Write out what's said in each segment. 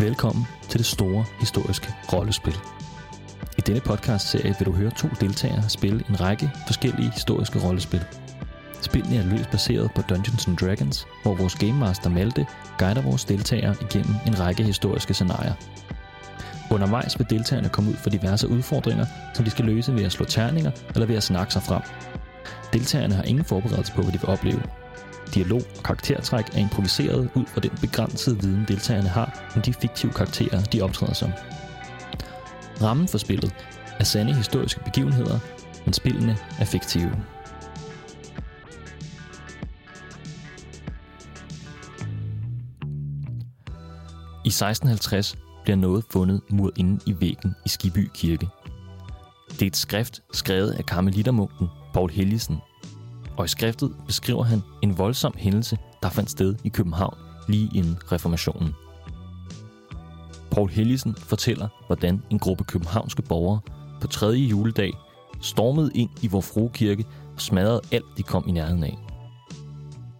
Velkommen til det store historiske rollespil. I denne podcast-serie vil du høre to deltagere spille en række forskellige historiske rollespil. Spillene er løst baseret på Dungeons and Dragons, hvor vores Game Master Malte guider vores deltagere igennem en række historiske scenarier. Undervejs vil deltagerne komme ud for diverse udfordringer, som de skal løse ved at slå terninger eller ved at snakke sig frem. Deltagerne har ingen forberedelse på, hvad de vil opleve, Dialog og karaktertræk er improviseret ud fra den begrænsede viden, deltagerne har om de fiktive karakterer, de optræder som. Rammen for spillet er sande historiske begivenheder, men spillene er fiktive. I 1650 bliver noget fundet muret inde i væggen i Skiby Kirke. Det er et skrift skrevet af karmelitermunken Paul Helgesen og i skriftet beskriver han en voldsom hændelse, der fandt sted i København lige inden reformationen. Paul Hellisen fortæller, hvordan en gruppe københavnske borgere på 3. juledag stormede ind i vor frue kirke og smadrede alt, de kom i nærheden af.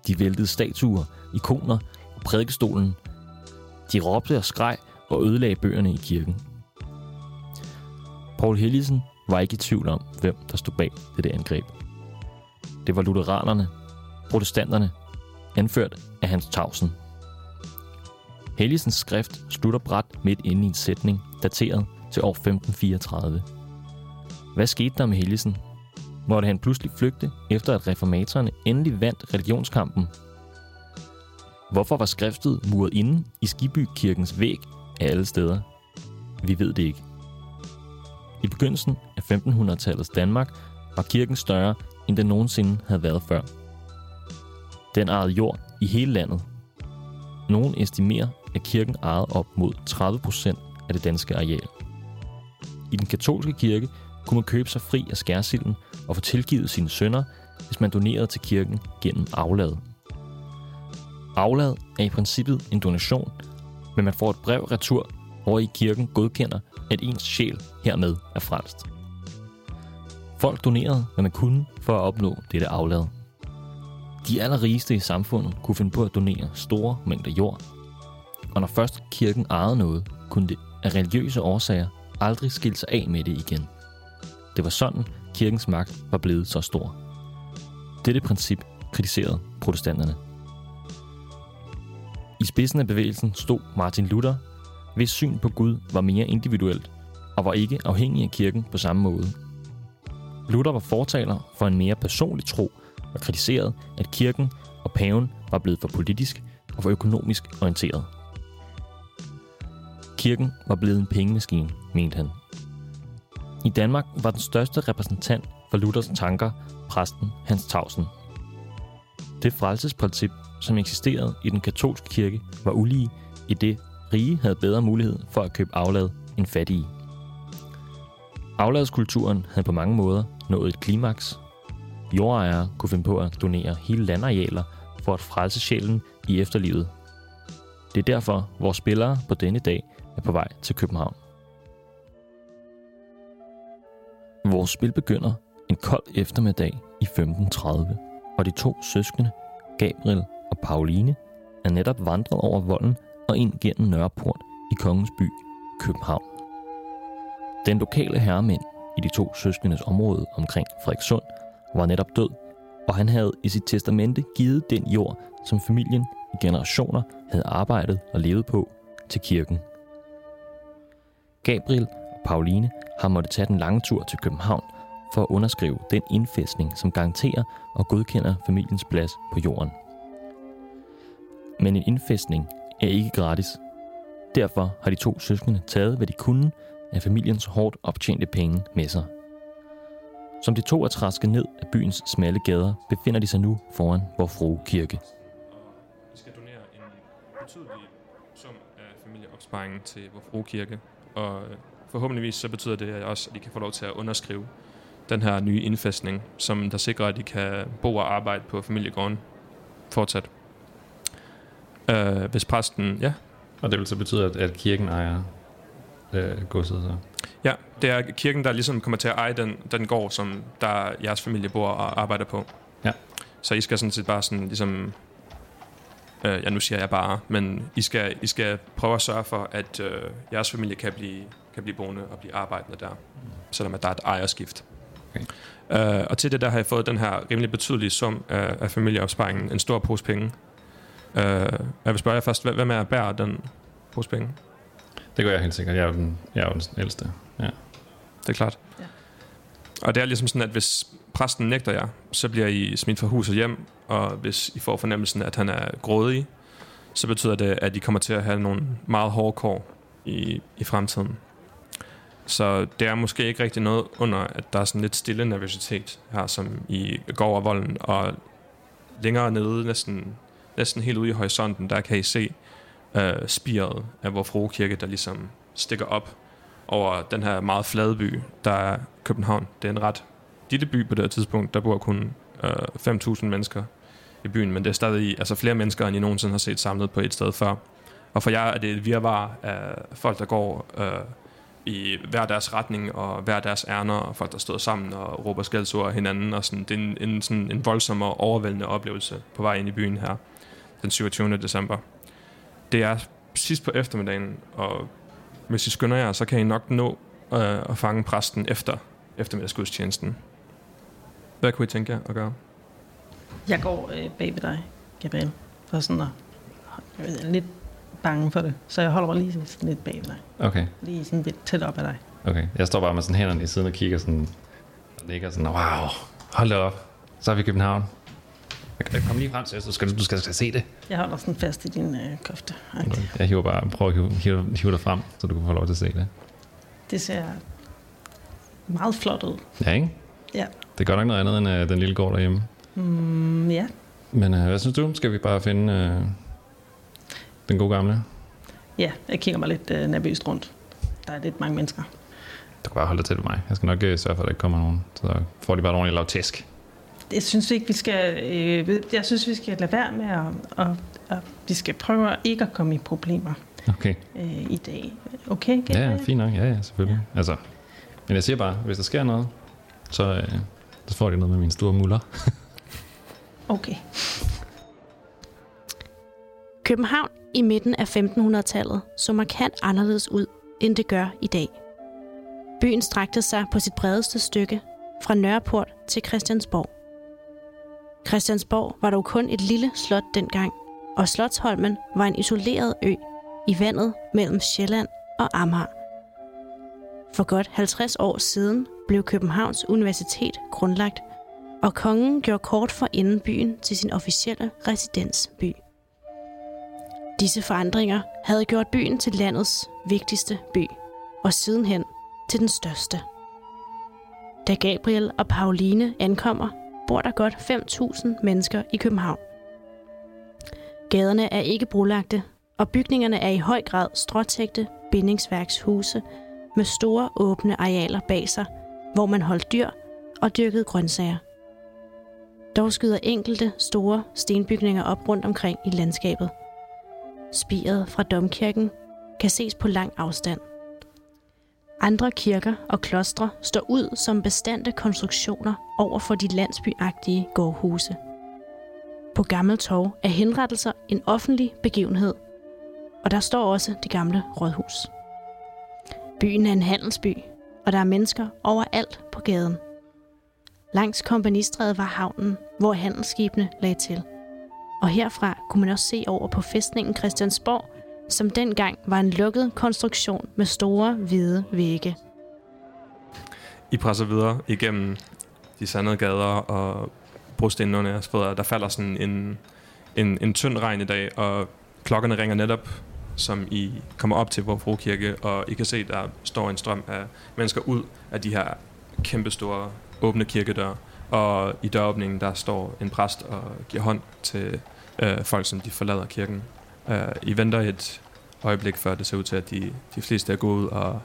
De væltede statuer, ikoner og prædikestolen. De råbte og skreg og ødelagde bøgerne i kirken. Paul Hellisen var ikke i tvivl om, hvem der stod bag det angreb. Det var lutheranerne, protestanterne, anført af Hans Tausen. Helgesens skrift slutter bræt midt inde i en sætning, dateret til år 1534. Hvad skete der med Helgesen? Måtte han pludselig flygte, efter at reformatorerne endelig vandt religionskampen? Hvorfor var skriftet muret inde i Skiby kirkens væg af alle steder? Vi ved det ikke. I begyndelsen af 1500-tallets Danmark var kirken større end den nogensinde havde været før. Den ejede jord i hele landet. Nogen estimerer, at kirken ejede op mod 30 procent af det danske areal. I den katolske kirke kunne man købe sig fri af skærsilden og få tilgivet sine sønner, hvis man donerede til kirken gennem aflad. Aflad er i princippet en donation, men man får et brev retur, hvor i kirken godkender, at ens sjæl hermed er frelst. Folk donerede, hvad man kunne for at opnå dette aflad. De allerrigeste i samfundet kunne finde på at donere store mængder jord, og når først kirken ejede noget, kunne det af religiøse årsager aldrig skille sig af med det igen. Det var sådan, kirkens magt var blevet så stor. Dette princip kritiserede protestanterne. I spidsen af bevægelsen stod Martin Luther, hvis syn på Gud var mere individuelt og var ikke afhængig af kirken på samme måde Luther var fortaler for en mere personlig tro og kritiserede, at kirken og paven var blevet for politisk og for økonomisk orienteret. Kirken var blevet en pengemaskine, mente han. I Danmark var den største repræsentant for Luthers tanker præsten Hans Tausen. Det frelsesprincip, som eksisterede i den katolske kirke, var ulige i det rige havde bedre mulighed for at købe aflad end fattige. Afladskulturen havde på mange måder nået et klimaks. Jordejere kunne finde på at donere hele landarealer for at frelse sjælen i efterlivet. Det er derfor, vores spillere på denne dag er på vej til København. Vores spil begynder en kold eftermiddag i 1530, og de to søskende, Gabriel og Pauline, er netop vandret over volden og ind gennem Nørreport i Kongens by, København. Den lokale herremænd i de to søskendes område omkring Frederikssund var netop død, og han havde i sit testamente givet den jord, som familien i generationer havde arbejdet og levet på, til kirken. Gabriel og Pauline har måttet tage den lange tur til København for at underskrive den indfæstning, som garanterer og godkender familiens plads på jorden. Men en indfæstning er ikke gratis. Derfor har de to søskende taget, hvad de kunne af familiens hårdt optjente penge med sig. Som de to er trasket ned af byens smalle gader, befinder de sig nu foran vor frue kirke. Vi skal donere en betydelig sum af familieopsparingen til vor frue kirke, og øh, forhåbentligvis så betyder det også, at de kan få lov til at underskrive den her nye indfæstning, som der sikrer, at de kan bo og arbejde på familiegården fortsat. Uh, hvis præsten, ja. Og det vil så betyde, at, at kirken ejer øh, godset så? Ja, det er kirken, der ligesom kommer til at eje den, den gård, som der jeres familie bor og arbejder på. Ja. Så I skal sådan set bare sådan ligesom Øh, ja, nu siger jeg bare, men I skal, I skal prøve at sørge for, at øh, jeres familie kan blive, kan blive boende og blive arbejdende der, selvom at der er et ejerskift. Okay. Øh, og til det der har jeg fået den her rimelig betydelige sum af, af familieopsparingen, en stor pose penge. Øh, jeg vil spørge jer først, hvem- er at bære den pose penge? Det gør jeg helt sikkert. Jeg er jo den, jeg er jo den ældste. Ja. Det er klart. Ja. Og det er ligesom sådan, at hvis præsten nægter jer, så bliver I smidt fra huset hjem, og hvis I får fornemmelsen, at han er grådig, så betyder det, at I kommer til at have nogle meget hårde kår i, i fremtiden. Så det er måske ikke rigtig noget under, at der er sådan lidt stille nervøsitet her, som I går over volden, og længere nede, næsten, næsten helt ude i horisonten, der kan I se øh, spiret af vores frue kirke, der ligesom stikker op over den her meget flade by, der er København. Det er en ret lille by på det her tidspunkt. Der bor kun øh, 5.000 mennesker i byen, men det er stadig altså flere mennesker, end I nogensinde har set samlet på et sted før. Og for jer er det et virvar af folk, der går øh, i hver deres retning og hver deres ærner, og folk, der står sammen og råber skældsord af hinanden. Og sådan. Det er en, en, sådan en voldsom og overvældende oplevelse på vej ind i byen her den 27. december. Det er sidst på eftermiddagen, og hvis I skynder jer, så kan I nok nå øh, at fange præsten efter eftermiddagsgudstjenesten. Hvad kunne I tænke jer at gøre? Jeg går øh, bag ved dig, Gabriel, for sådan at... Jeg ved, jeg er lidt bange for det, så jeg holder mig lige sådan lidt bag ved dig. Okay, Lige sådan lidt tæt op ad dig. okay. Jeg står bare med sådan hænderne i siden og kigger sådan... Og ligger sådan, wow, hold da op. Så er vi i København. Komme lige frem til, så skal du, du skal, skal se det. Jeg holder sådan fast i din øh, kofte. Okay. Jeg hiver bare, prøver at hive, hive, hive dig frem, så du kan få lov til at se det. Det ser meget flot ud. Ja, ikke? Ja. Det er godt nok noget andet end uh, den lille gård derhjemme. Mm, ja. Men uh, hvad synes du? Skal vi bare finde uh, den gode gamle? ja, jeg kigger mig lidt øh, nervøst rundt. Der er lidt mange mennesker. Du kan bare holde dig ved mig. Jeg skal nok uh, sørge for, at der ikke kommer nogen. Så får de bare et ordentligt lavt tæsk. Jeg synes ikke, vi skal, øh, jeg synes, vi skal lade være med at, at, at vi skal prøve at ikke at komme i problemer Okay. øh, i dag. Okay, Ja, Gabriel? ja, fint nok. Ja, ja, selvfølgelig. Ja. Altså, men jeg siger bare, hvis der sker noget, så, uh, så får de noget med mine store muller. Okay. København i midten af 1500-tallet så markant anderledes ud, end det gør i dag. Byen strakte sig på sit bredeste stykke fra Nørreport til Christiansborg. Christiansborg var dog kun et lille slot dengang, og Slotsholmen var en isoleret ø i vandet mellem Sjælland og Amager. For godt 50 år siden blev Københavns Universitet grundlagt, og kongen gjorde kort for inden byen til sin officielle residensby. Disse forandringer havde gjort byen til landets vigtigste by, og sidenhen til den største. Da Gabriel og Pauline ankommer, bor der godt 5.000 mennesker i København. Gaderne er ikke brolagte, og bygningerne er i høj grad stråtægte bindingsværkshuse med store åbne arealer bag sig, hvor man holdt dyr og dyrkede grøntsager. Dog skyder enkelte store stenbygninger op rundt omkring i landskabet. Spiret fra domkirken kan ses på lang afstand. Andre kirker og klostre står ud som bestandte konstruktioner over for de landsbyagtige gårdhuse. På Gammeltorv er henrettelser en offentlig begivenhed, og der står også det gamle rådhus. Byen er en handelsby, og der er mennesker overalt på gaden. Langs kompanistrædet var havnen, hvor handelsskibene lagde til. Og herfra kunne man også se over på fæstningen Christiansborg, som dengang var en lukket konstruktion med store, hvide vægge. I presser videre igennem de sandede gader og brostenene under jeres fødder. Der falder sådan en, en, en tynd regn i dag, og klokkerne ringer netop, som I kommer op til vores Kirke, og I kan se, der står en strøm af mennesker ud af de her kæmpestore åbne kirkedør. Og i døråbningen, der står en præst og giver hånd til øh, folk, som de forlader kirken. Øh, I venter et øjeblik, før det ser ud til, at de, de fleste er gået ud, og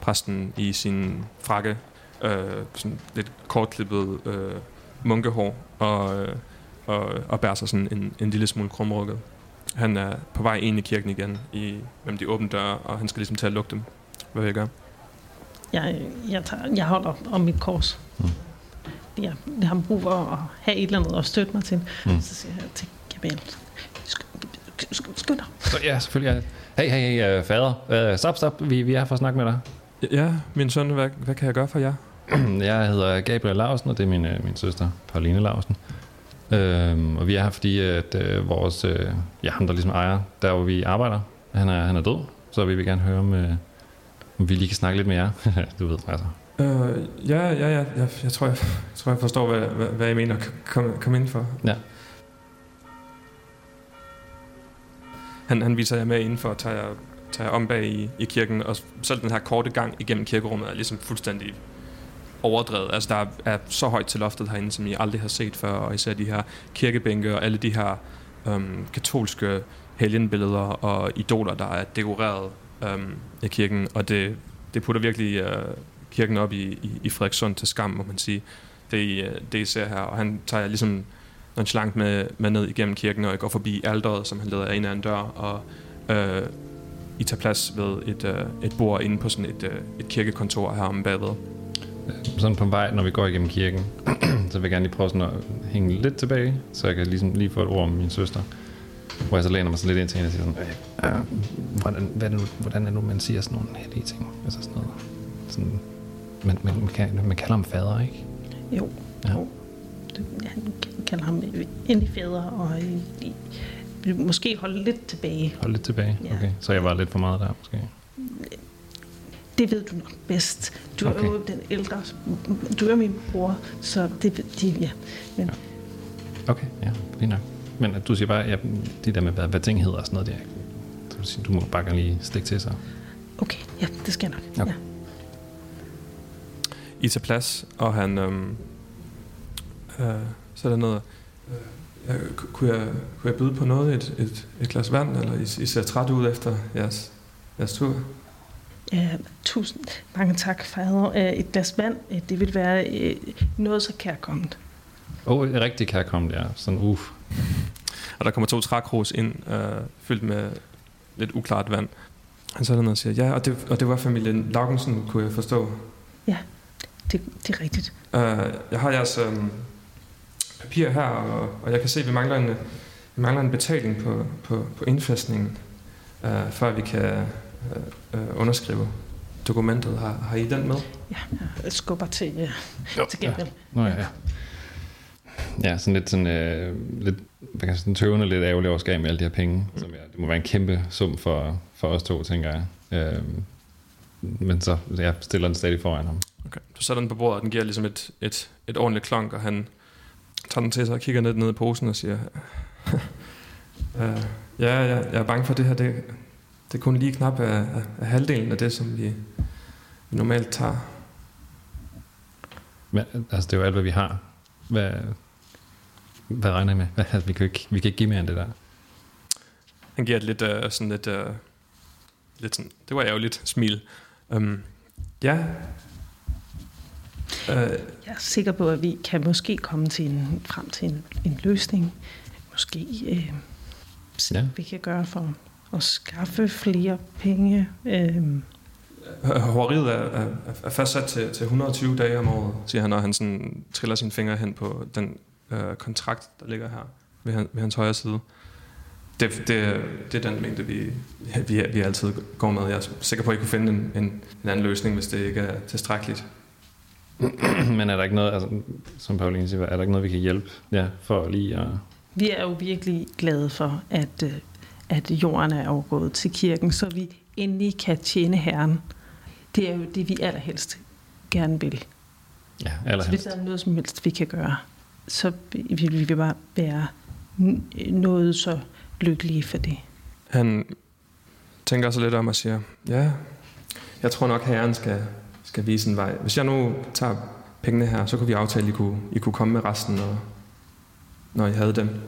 præsten i sin frakke øh, sådan lidt kortklippet øh, munkehår og, øh, og, og bærer sig sådan en, en lille smule krumrykket. Han er på vej ind i kirken igen i, mellem de åbne døre, og han skal ligesom til at lukke dem. Hvad vil jeg gøre? Jeg, jeg, tager, jeg holder om mit kors. Mm. Jeg, jeg har brug for at have et eller andet at støtte mig til. Mm. Så siger jeg til Gabriel, "Sk- sk- sk- skynd dig. Så, ja, selvfølgelig. Hey, hey, hey, uh, fader. Uh, stop, stop. Vi, vi er her for at snakke med dig. Ja, min søn, hvad, hvad kan jeg gøre for jer? Jeg hedder Gabriel Larsen, og det er min, øh, min søster, Pauline Larsen. Øhm, og vi er her, fordi at øh, vores, øh, ja, ham der ligesom ejer, der hvor vi arbejder, han er, han er død. Så vi vil gerne høre, om, øh, om vi lige kan snakke lidt med jer. du ved, altså. Øh, ja, ja, ja, jeg, jeg, tror, jeg, jeg tror, jeg forstår, hvad, hvad, hvad I mener. Kom, kom ind for. Ja. Han, han viser jer med indenfor og tager, tager om bag i, i kirken, og selv den her korte gang igennem kirkerummet er ligesom fuldstændig overdrevet. Altså, der er, er så højt til loftet herinde, som I aldrig har set før, og især de her kirkebænke og alle de her øhm, katolske helgenbilleder og idoler, der er dekoreret øhm, i kirken, og det, det putter virkelig øh, kirken op i, i, i Frederikssund til skam, må man sige. Det, øh, det I ser her, og han tager jer ligesom nonchalant med, med ned igennem kirken, og jeg går forbi alderet, som han leder ind ad en dør, og øh, I tager plads ved et, øh, et bord inde på sådan et, øh, et kirkekontor her om bagved. Sådan på vej, når vi går igennem kirken, så vil jeg gerne lige prøve sådan at hænge lidt tilbage, så jeg kan ligesom lige få et ord om min søster. Hvor jeg så læner mig så lidt ind til hende og siger sådan, øh, øh, hvordan, hvad er det nu, hvordan er det nu, man siger sådan nogle heldige ting? Altså sådan noget. Sådan, man, man, man, kan, man kalder ham fader, ikke? Jo, Ja. jo. Det, han kalder ham endelig fædre, og I, I, I, måske holde lidt tilbage. Hold lidt tilbage. Ja. Okay. Så jeg var lidt for meget der, måske. Det ved du nok bedst. Du okay. Er jo den ældre. Du er min bror, så det ved de, ja. Men Okay, ja, lige nok. Men at du siger bare, ja, det der med, hvad, hvad ting hedder og sådan noget der. Du, siger, du må bare gerne lige stikke til sig. okay, ja, det skal jeg nok. Okay. Ja. I tager plads, og han øhm, øh, sætter ned. Øh, øh, kunne, jeg, kunne jeg byde på noget? Et, et, et glas vand? Eller I, I ser træt ud efter jeres, jeres tur? Ja, tusind mange tak, fader. Øh, Et glas vand, øh, det vil være øh, noget så kærkommet. Åh, oh, rigtig kærkommet, ja. Sådan, uff. Og der kommer to trækrus ind, øh, fyldt med lidt uklart vand. Han sætter ned og siger, ja, og det, og det var familien Laugensen, kunne jeg forstå. Det, det er rigtigt. Øh, jeg har jeres øh, papir her, og, og jeg kan se, at vi mangler en, vi mangler en betaling på, på, på indfæstningen, øh, før vi kan øh, øh, underskrive dokumentet. Har, har I den med? Ja, jeg skubber til, øh, Jo, til Gabriel. Nå ja, ja. Ja, sådan lidt sådan, øh, lidt, hvad kan jeg sige, sådan tøvende lidt ærgerlig over skab med alle de her penge. Som jeg, det må være en kæmpe sum for, for os to, tænker jeg. Øh, men så jeg stiller den stadig foran ham. Okay. Du sætter den på bordet, og den giver ligesom et, et, et ordentligt klonk, og han tager den til sig og kigger ned, ned i posen og siger, øh, ja, ja, jeg er bange for det her, det, det er kun lige knap af, af, af halvdelen af det, som vi, vi normalt tager. Men, altså, det er jo alt, hvad vi har. Hvad, hvad regner I med? Hvad, altså, vi, kan ikke, vi kan ikke give mere end det der. Han giver et lidt uh, sådan lidt, uh, lidt sådan, det var ærgerligt smil. Um, ja. Uh, Jeg er sikker på, at vi kan måske komme til en, frem til en, en løsning. Måske øh, Ja. vi kan gøre for at skaffe flere penge. Øh, Hårderiet er, er, er fastsat til, til 120 dage om året, siger han, når han sådan triller sine fingre hen på den øh, kontrakt, der ligger her ved, han, ved hans højre side. Det, det, det er den mængde, vi, vi, vi altid går med. Jeg er sikker på, at I kunne finde en, en, en anden løsning, hvis det ikke er tilstrækkeligt. Men er der ikke noget, altså, som Pauline siger, er der ikke noget, vi kan hjælpe ja, for lige at... vi er jo virkelig glade for, at, øh, at jorden er overgået til kirken, så vi endelig kan tjene Herren. Det er jo det, vi allerhelst gerne vil. Ja, Så hvis allerhelst. der er noget som helst, vi kan gøre, så vil vi bare være noget så lykkelige for det. Han tænker sig lidt om og siger, ja, jeg tror nok, herren skal, skal vise en vej. Hvis jeg nu tager pengene her, så kunne vi aftale, at I kunne, I kunne komme med resten, når, når I havde dem.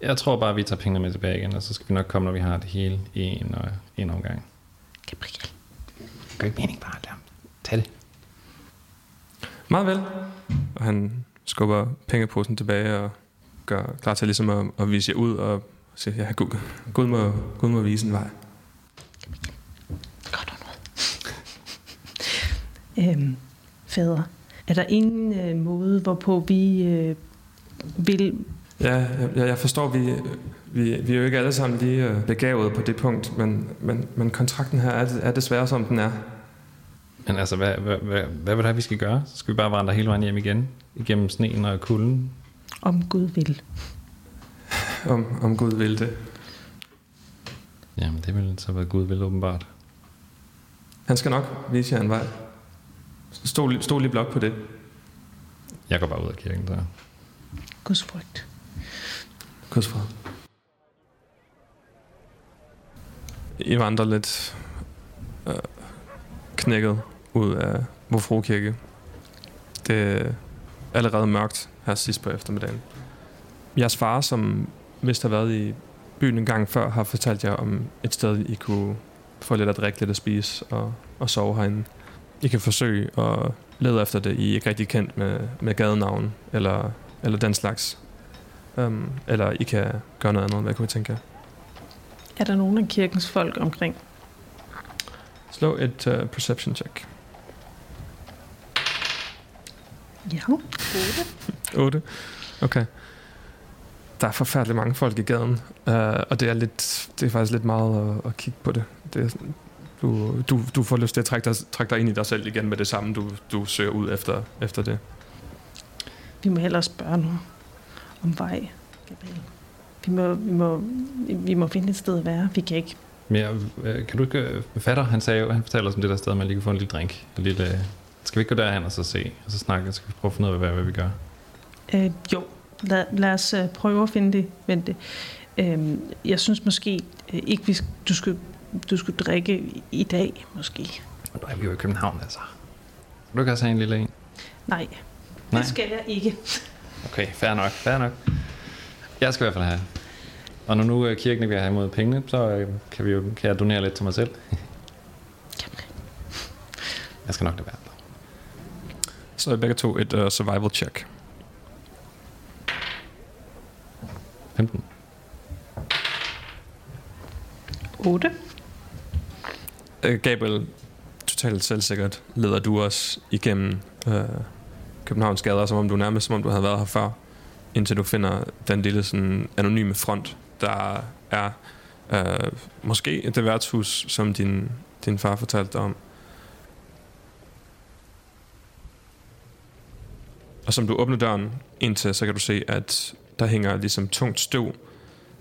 Jeg tror bare, at vi tager pengene med tilbage igen, og så skal vi nok komme, når vi har det hele i en, og en omgang. Gabriel. Det gør ikke mening bare. Lad ham tage det. Meget vel. Og han skubber pengeposen tilbage og gør klar til ligesom at, at vise jer ud og siger, ja, Gud, Gud, må, Gud må vise en vej. Godt og øhm, fader, er der ingen øh, måde, hvorpå vi øh, vil Ja, jeg, jeg forstår, vi, vi, vi er jo ikke alle sammen lige øh, begavet på det punkt, men, men, men kontrakten her er, er desværre, som den er. Men altså, hvad, hvad, hvad, hvad vil det have, vi skal gøre? Så skal vi bare vandre hele vejen hjem igen? Igennem sneen og kulden? Om Gud vil. Om, om Gud vil det. Jamen, det vil så være Gud vil åbenbart. Han skal nok vise jer en vej. Stol, stol lige blok på det. Jeg går bare ud af kirken, så. Guds frygt. Kys fra. I vandrer lidt øh, knækket ud af Vofro Kirke. Det er allerede mørkt her sidst på eftermiddagen. Jeres far, som vist har været i byen en gang før, har fortalt jer om et sted, I kunne få lidt at drikke, lidt at spise og, og sove herinde. I kan forsøge at lede efter det. I er ikke rigtig kendt med, med gadenavn eller, eller den slags. Um, eller I kan gøre noget andet, hvad kunne I tænke jer? Er der nogen af kirkens folk omkring? Slå et uh, perception check. Ja. 8. Okay. Der er forfærdeligt mange folk i gaden, uh, og det er, lidt, det er faktisk lidt meget at, at kigge på det. det er, sådan- du, du, du får lyst til at trække dig, trække dig ind i dig selv igen med det samme, du, du søger ud efter, efter det. Vi må hellere spørge nu om vej. Gabriel. Vi må, vi, må, vi må finde et sted at være. Vi kan ikke... Men jeg, øh, kan du ikke... øh, Fatter, han sagde jo, han fortalte os om det der sted, man lige kan få en lille drink. En lille, øh, skal vi ikke gå derhen og så se, og så snakke, så skal vi prøve at finde ud af, hvad, hvad vi gør. Øh, jo, lad, lad os prøve at finde det. Men det øh, jeg synes måske ikke, vi, du, skulle, du skulle drikke i- dag, måske. Og nu er vi jo i København, altså. Skal du ikke også have en lille en? Nej, Nej. det skal jeg ikke. Okay, fair nok, fair nok. Jeg skal i hvert fald have. Og når nu øh, kirken ikke vil have imod pengene, så øh, kan, vi jo, kan jeg donere lidt til mig selv. Jeg skal nok lade være. Så er begge to et uh, survival check. 15. 8. Øh, Gabriel, totalt selvsikkert leder du os igennem øh, Københavns gader, som om du nærmest som om du havde været her før, indtil du finder den lille sådan, anonyme front, der er øh, måske det værtshus, som din, din far fortalte dig om. Og som du åbner døren indtil, så kan du se, at der hænger ligesom tungt støv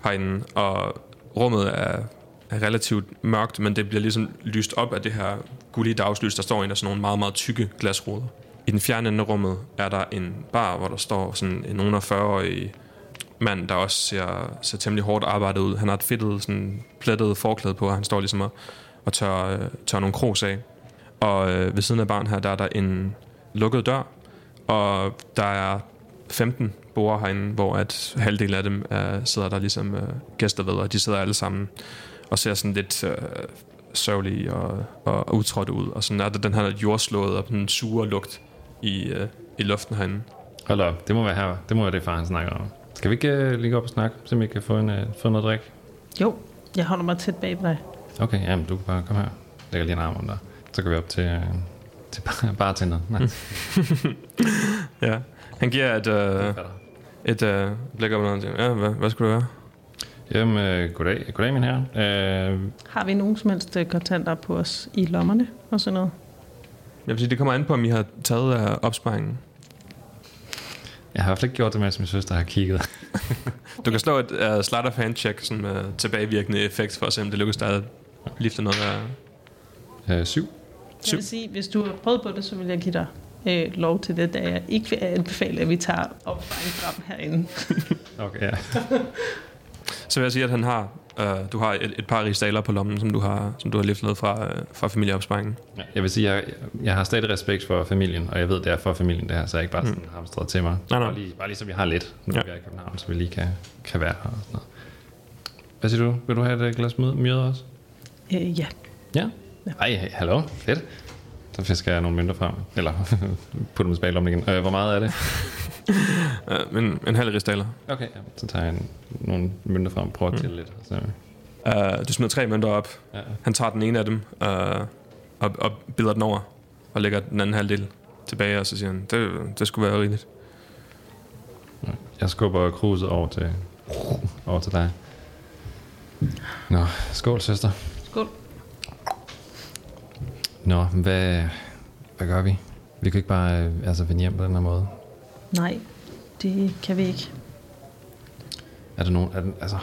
herinde, og rummet er er relativt mørkt, men det bliver ligesom lyst op af det her gullige dagslys, der står ind af sådan nogle meget, meget tykke glasruder. I den fjerne ende af rummet er der en bar, hvor der står sådan en nogen 40-årig mand, der også ser, ser temmelig hårdt arbejdet ud. Han har et fedtet, sådan plettet forklæde på, og han står ligesom og, og tør, øh, tør nogle kros af. Og øh, ved siden af barn her, der er der en lukket dør, og der er 15 borde herinde, hvor at halvdelen af dem er, sidder der ligesom øh, gæster ved, og de sidder alle sammen og ser sådan lidt øh, sørgelige og, og utrådte ud. Og sådan er der den her jordslået og den sure lugt i, øh, i luften herinde. Hold op, det må være her. Det må være det, far han snakker om. Skal vi ikke lige gå op og snakke, så vi kan få, en, uh, få noget drik? Jo, jeg holder mig tæt bag dig. Okay, jamen du kan bare komme her. Lægger lige en arm om dig. Så går vi op til, uh, til bar- bartender. Nej, Ja. Han giver et, øh, et øh, blik op og siger, ja, hvad, hvad skulle det være? Jamen, uh, goddag, goddag min herre. Uh, Har vi nogen som helst øh, kontanter på os i lommerne og sådan noget? Jeg vil sige, det kommer an på, om I har taget af opsparingen. jeg har i hvert fald ikke gjort det, mens min søster har kigget. Du kan slå et uh, sleight of hand check sådan med tilbagevirkende effekt, for at se, om det lykkes dig at lifte noget af... Uh, syv. Jeg vil sige, hvis du har prøvet på det, så vil jeg give dig øh, lov til det, da jeg ikke vil anbefale, at vi tager opsparing frem herinde. Okay, ja. Så vil jeg sige, at han har, øh, du har et, et par rigsdaler på lommen, som du har, som du har liftet ned fra, øh, fra familieopsparingen. Ja, Jeg vil sige, jeg, jeg har stadig respekt for familien, og jeg ved, det er for familien det her, så jeg ikke bare sådan hamstret til mig. Nej, nej. Bare, lige, bare lige så vi har lidt, nu Ja. vi er i København, så vi lige kan, kan være her og sådan noget. Hvad siger du? Vil du have et øh, glas myret også? Øh, ja, Ja. Ej, hey, hallo. Fedt. Så fisker jeg nogle mønter frem. Eller putter dem tilbage i lommen igen. Øh, hvor meget er det? Men en halv rigsdaler. Okay, ja. så tager jeg en, nogle mønter frem og prøver at tælle lidt. Så, Uh, du smider tre mønter op. ja. Han tager den ene af dem uh, og, og bider den over, og lægger den anden halvdel tilbage, og så siger han, det, det skulle være rigeligt. Jeg skubber kruset over til, over til dig. Nå, skål, søster. Skål. Nå, hvad, hvad gør vi? Vi kan ikke bare øh, altså, vende hjem på den her måde. Nej, det kan vi ikke. Er der nogen, er der, altså,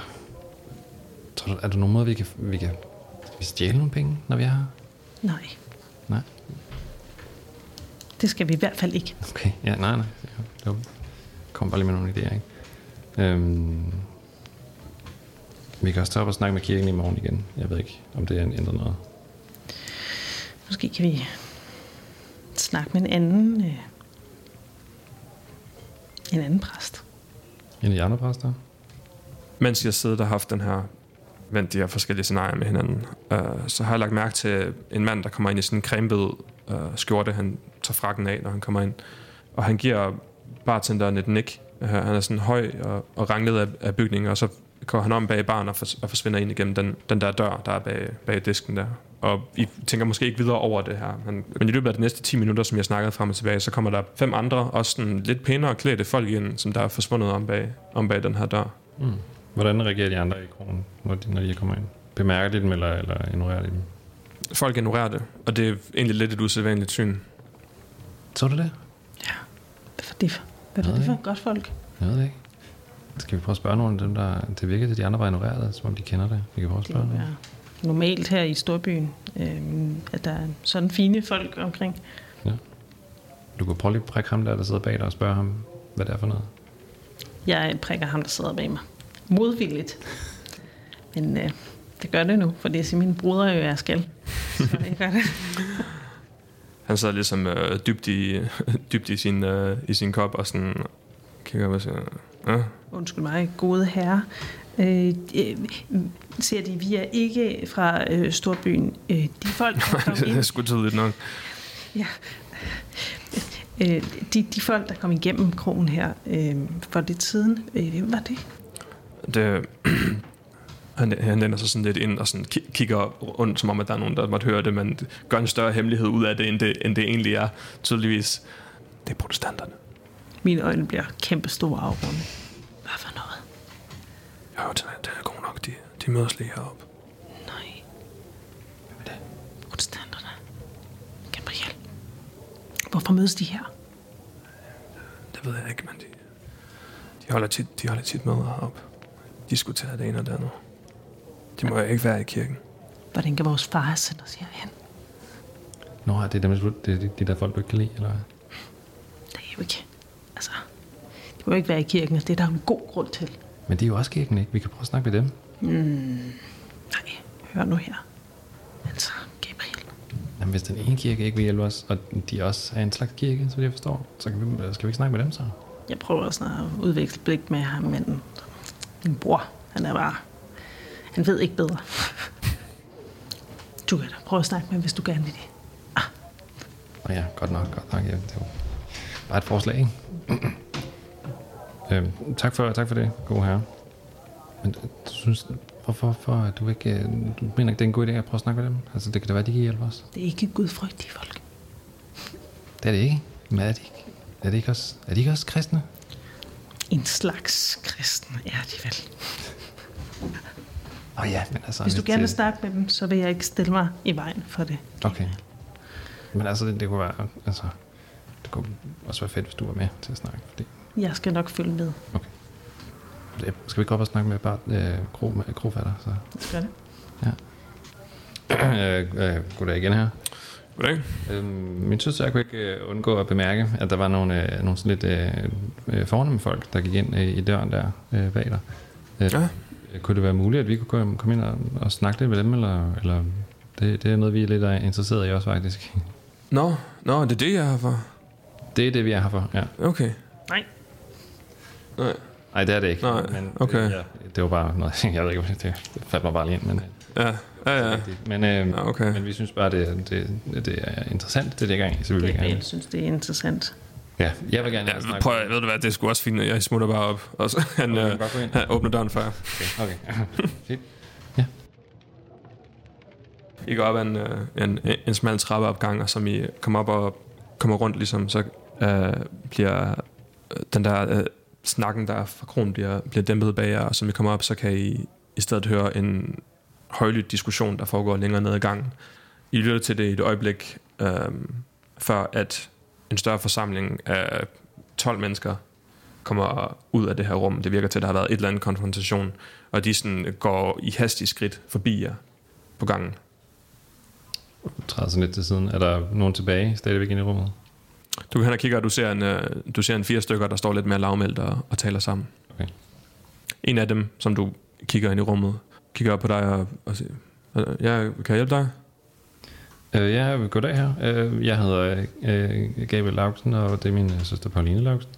tror du, er der nogen måde, vi kan, vi kan vi stjæle nogle penge, når vi er her? Nej, Nej. det skal vi i hvert fald ikke. Okay, ja, nej, nej. Det kom bare lige med nogle idéer, ikke? Øhm, vi kan også tage op og snakke med kirken i morgen igen. Jeg ved ikke, om det ændrer noget. Måske kan vi snakke med en anden, øh, en anden præst. En af de andre præster? Mens jeg sidder og har haft den her, vendt de her forskellige scenarier med hinanden, øh, så har jeg lagt mærke til en mand, der kommer ind i sådan en cremehvid øh, skjorte. Han tager frakken af, når han kommer ind. Og han giver bartenderen et nik. Øh, han er sådan høj og, og ranglet af, af bygningen, og så går han om bag baren og, fors- og forsvinder ind igennem den, den der dør, der er bag, bag disken der. Og I tænker måske ikke videre over det her, men, men i løbet af de næste 10 minutter, som jeg snakkede frem og tilbage, så kommer der fem andre, også sådan lidt pænere klædte folk ind, som der er forsvundet om bag, om bag den her dør. Mm. Hvordan reagerer de andre i kronen, når de, når de kommer ind? Bemærker de dem, eller, eller ignorerer de dem? Folk ignorerer det, og det er egentlig lidt et usædvanligt syn. Så du det? Hvad for det, hvad er Nej. det for godt folk? Jeg ved det ikke. Skal vi prøve at spørge nogle af dem, der det virker til, de andre var ignoreret, som om de kender det? Vi kan prøve at Det spørge må dem. Normalt her i Storbyen, øh, at der er sådan fine folk omkring. Du kan prøve lige at prikke ham der, der sidder bag dig og spørge ham, hvad det er for noget. Jeg prikker ham, der sidder bag mig. Modvilligt. Men øh, det gør det nu, for det er simpelthen min bruder, jo jeg skal. Så jeg gør det. Han sidder ligesom øh, dybt, i, dybt i, sin, øh, i sin kop og sådan kigger op og siger, ja, Undskyld mig, gode herre. Øh, siger de, vi er ikke fra øh, Storbyen. Øh, de folk, der kom det er ind, sgu tydeligt nok. øh, de, de folk, der kom igennem krogen her øh, for lidt siden, øh, hvem var det? Det, han, han lænder sig sådan lidt ind og sådan ki- kigger rundt, som om at der er nogen, der måtte høre det, men gør en større hemmelighed ud af det, end det, end det egentlig er. Tydeligvis, det er protestanterne. Mine øjne bliver kæmpe store afrunde. Ja, det, det er god nok. De, de mødes lige heroppe. Nej. Protestanterne. Gabriel. Hvorfor mødes de her? Det ved jeg ikke, men de, de, holder, tit, de holder tit møder heroppe. Diskuterer det ene og det andet. De må jo ikke være i kirken. Hvordan kan vores far have sendt os herhen? Nå, er det dem, det er de, de der folk, du ikke kan lide, eller? Det er jo ikke... Altså, de må jo ikke være i kirken, og det er der jo en god grund til. Men de er jo også kirken, ikke? Vi kan prøve at snakke med dem. Nej, hør nu her. Altså, Gabriel. Jamen, hvis den ene kirke ikke vil hjælpe os, og de også er en slags kirke, så vidt jeg forstår, så kan vi, skal vi ikke snakke med dem så? Jeg prøver sådan at udveksle blik med ham, men min bror, han er bare... Han ved ikke bedre. Du kan da prøve at snakke med ham, hvis du gerne vil det. Og ja, godt nok, godt nok. Ja, det jo bare et forslag, ikke? Øhm, tak, for, tak for det, gode herre. Men øh, du synes, hvorfor, hvorfor du ikke... øh, Du mener ikke, det er en god idé at prøve at snakke med dem? Altså, det kan da være, de kan hjælpe os. Det er ikke gudfrygtige folk. Det er det ikke. Men er de ikke, er de ikke, også, er de ikke også kristne? En slags kristen er de vel. Åh oh, ja, men altså... Hvis du gerne vil øh, snakke med dem, så vil jeg ikke stille mig i vejen for det. Okay. Men altså, det, det kunne være... Altså, det kunne også være fedt, hvis du var med til at snakke. Fordi, Jeg skal nok følge med. det, skal vi ikke op og snakke med bare øh, kro, med, krofatter? Så. Jeg skal det. øh, øh, goddag igen her. Goddag. Øhm, min søster jeg kunne ikke øh, undgå at bemærke, at der var nogle, øh, nogle sådan lidt øh, øh, fornemme folk, der gik ind øh, i døren der øh, bag dig. Øh, Ja. øh, Kunne det være muligt, at vi kunne komme, ind og, og snakke lidt med dem, eller, eller det, det er noget, vi er lidt øh, interesseret i også faktisk. Nå, nå, det er det, jeg har for. Det er det, vi er her for, ja. Okay. Nej. Nej. Nej, det er det ikke. Nej, men, okay. Øh, ja, det var bare noget, jeg ved ikke, det, det faldt mig bare lige ind, men, Ja, ja, ja. men, øh, Ja, okay. men vi synes bare, det, det, det er interessant, det ligger i, så vi vil gerne. Jeg synes, det er interessant. Ja, jeg vil gerne Ja, snakke. prøv, ved du hvad, det er sgu også fint, jeg smutter bare op. Og så han, Okay, øh, han åbner døren for jer. Okay, okay. Fedt. I går op ad en, øh, en, en smal trappeopgang, og som I kommer op og kommer rundt, ligesom, så øh, bliver øh, den der øh, snakken, der fra kronen, bliver, bliver dæmpet bag jer, og som vi kommer op, så kan I i stedet høre en højlydt diskussion, der foregår længere nede i gangen. I lytter til det i et øjeblik, øh, før at en større forsamling af 12 mennesker kommer ud af det her rum. Det virker til, at der har været et eller andet konfrontation, og de sådan går i hastig skridt forbi jer på gangen. Træder sådan lidt til siden. Er der nogen tilbage stadigvæk inde i rummet? Du kan hen og kigge, og du ser en, øh, du ser en fire stykker, der står lidt mere lavmældt og, og taler sammen. Okay. En af dem, som du kigger ind i rummet, kigger op på dig og, og siger, "Øh, ja, kan jeg hjælpe dig? Øh, ja, goddag her. Øh, jeg hedder øh, Gabriel Laugsen, og det er min øh, søster Pauline Laugsen.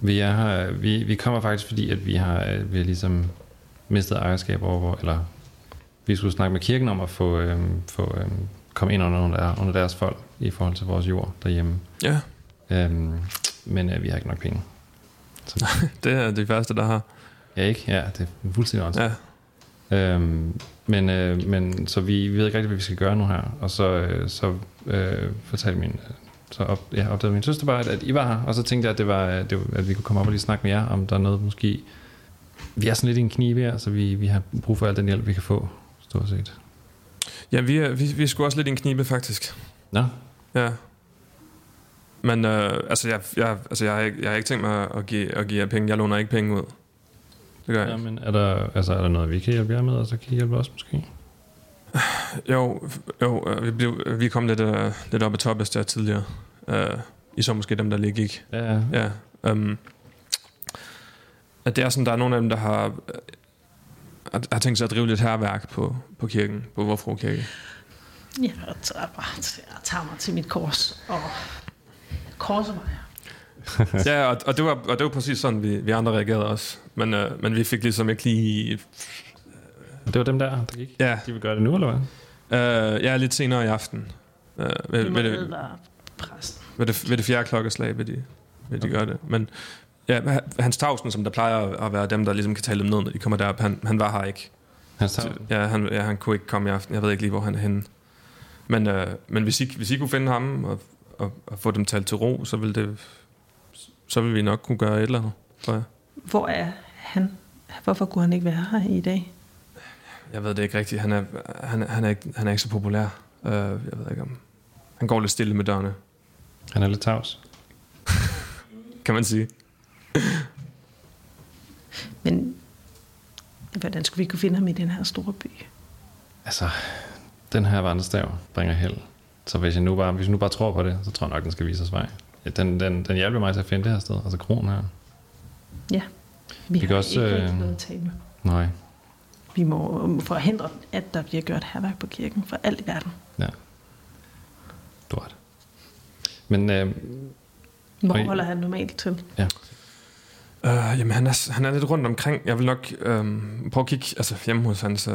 Vi, er her, vi, vi kommer faktisk, fordi at vi har, vi har ligesom mistet ejerskab over, eller vi skulle snakke med kirken om at få, øh, få øh, komme ind under, under, under deres folk i forhold til vores jord derhjemme. Ja, Øhm, men øh, vi har ikke nok penge. det er de første, der har. Ja, ikke? Ja, det er fuldstændig åndssvagt. Ja. Øhm, men, øh, men så vi, vi ved ikke rigtig, hvad vi skal gøre nu her. Og så, øh, så øh, fortalte min, så op, ja, opdagede min søster bare, at, at I var her. Og så tænkte jeg, at, det var, det var, at vi kunne komme op og lige snakke med jer, om der er noget måske... Vi er sådan lidt i en knibe her, så vi, vi har brug for al den hjælp, vi kan få, stort set. Ja, vi er, vi, vi sgu også lidt i en knibe, faktisk. Nå, Ja. Men øh, altså, jeg, jeg, altså jeg, har ikke, jeg har ikke tænkt mig at give, at give jer penge. Jeg låner ikke penge ud. Det gør jeg ja, ikke. men er der, altså, er der noget, vi kan hjælpe jer med, og så kan I hjælpe os måske? Jo, jo øh, vi, blev, vi kom lidt, øh, lidt op ad toppes der tidligere. Øh, I så måske dem, der lige gik. Ja, ja. Um, at det er sådan, der er nogle af dem, der har, har, har tænkt sig at drive lidt herværk på, på kirken, på Vorfro Kirke. Jeg tager bare jeg tager mig til mit kors og korser mig. ja, og, og, det var, og det var præcis sådan, vi, vi andre reagerede også. Men, øh, men vi fik ligesom ikke lige... Det var dem der, der gik. Ja, De vil gøre det nu, eller hvad? øh, ja lidt senere i aften. Øh, ved, må ved, det, ved, det, ved det fjerde klokkeslag vil de, vil de gøre det. Men ja, Hans Tausen, som der plejer at være dem, der ligesom kan tale dem ned, når de kommer derop, han, han var her ikke. Han tager Ja han, ja, han kunne ikke komme i aften. Jeg ved ikke lige, hvor han er henne. Men, øh, men hvis, I, hvis I kunne finde ham og, og, og få dem talt til ro, så ville, det, så ville vi nok kunne gøre et eller andet, tror jeg. Hvor er han? Hvorfor kunne han ikke være her i dag? Jeg ved det ikke rigtigt. Han er, han, han er, ikke, han er ikke så populær. Uh, jeg ved ikke om... Han går lidt stille med dørene, Han er lidt tavs. kan man sige. Men hvordan skulle vi kunne finde ham i den her store by? Altså, den her vandrestav bringer held. Så hvis jeg nu bare, hvis jeg nu bare tror på det, så tror jeg nok, den skal vise os vej. Ja, Den, den, den hjælper mig til at finde det her sted, altså kronen her. Vi, Vi har kan også, ikke øh, noget at med. Nej, Vi må forhindre, at der bliver gjort herværk på kirken for alt i verden. du har ret. Men øh, Hvor holder han normalt til? Uh, jamen, han er, han er lidt rundt omkring. Jeg vil nok uh, prøve at kigge altså, hjemme hos hans, uh,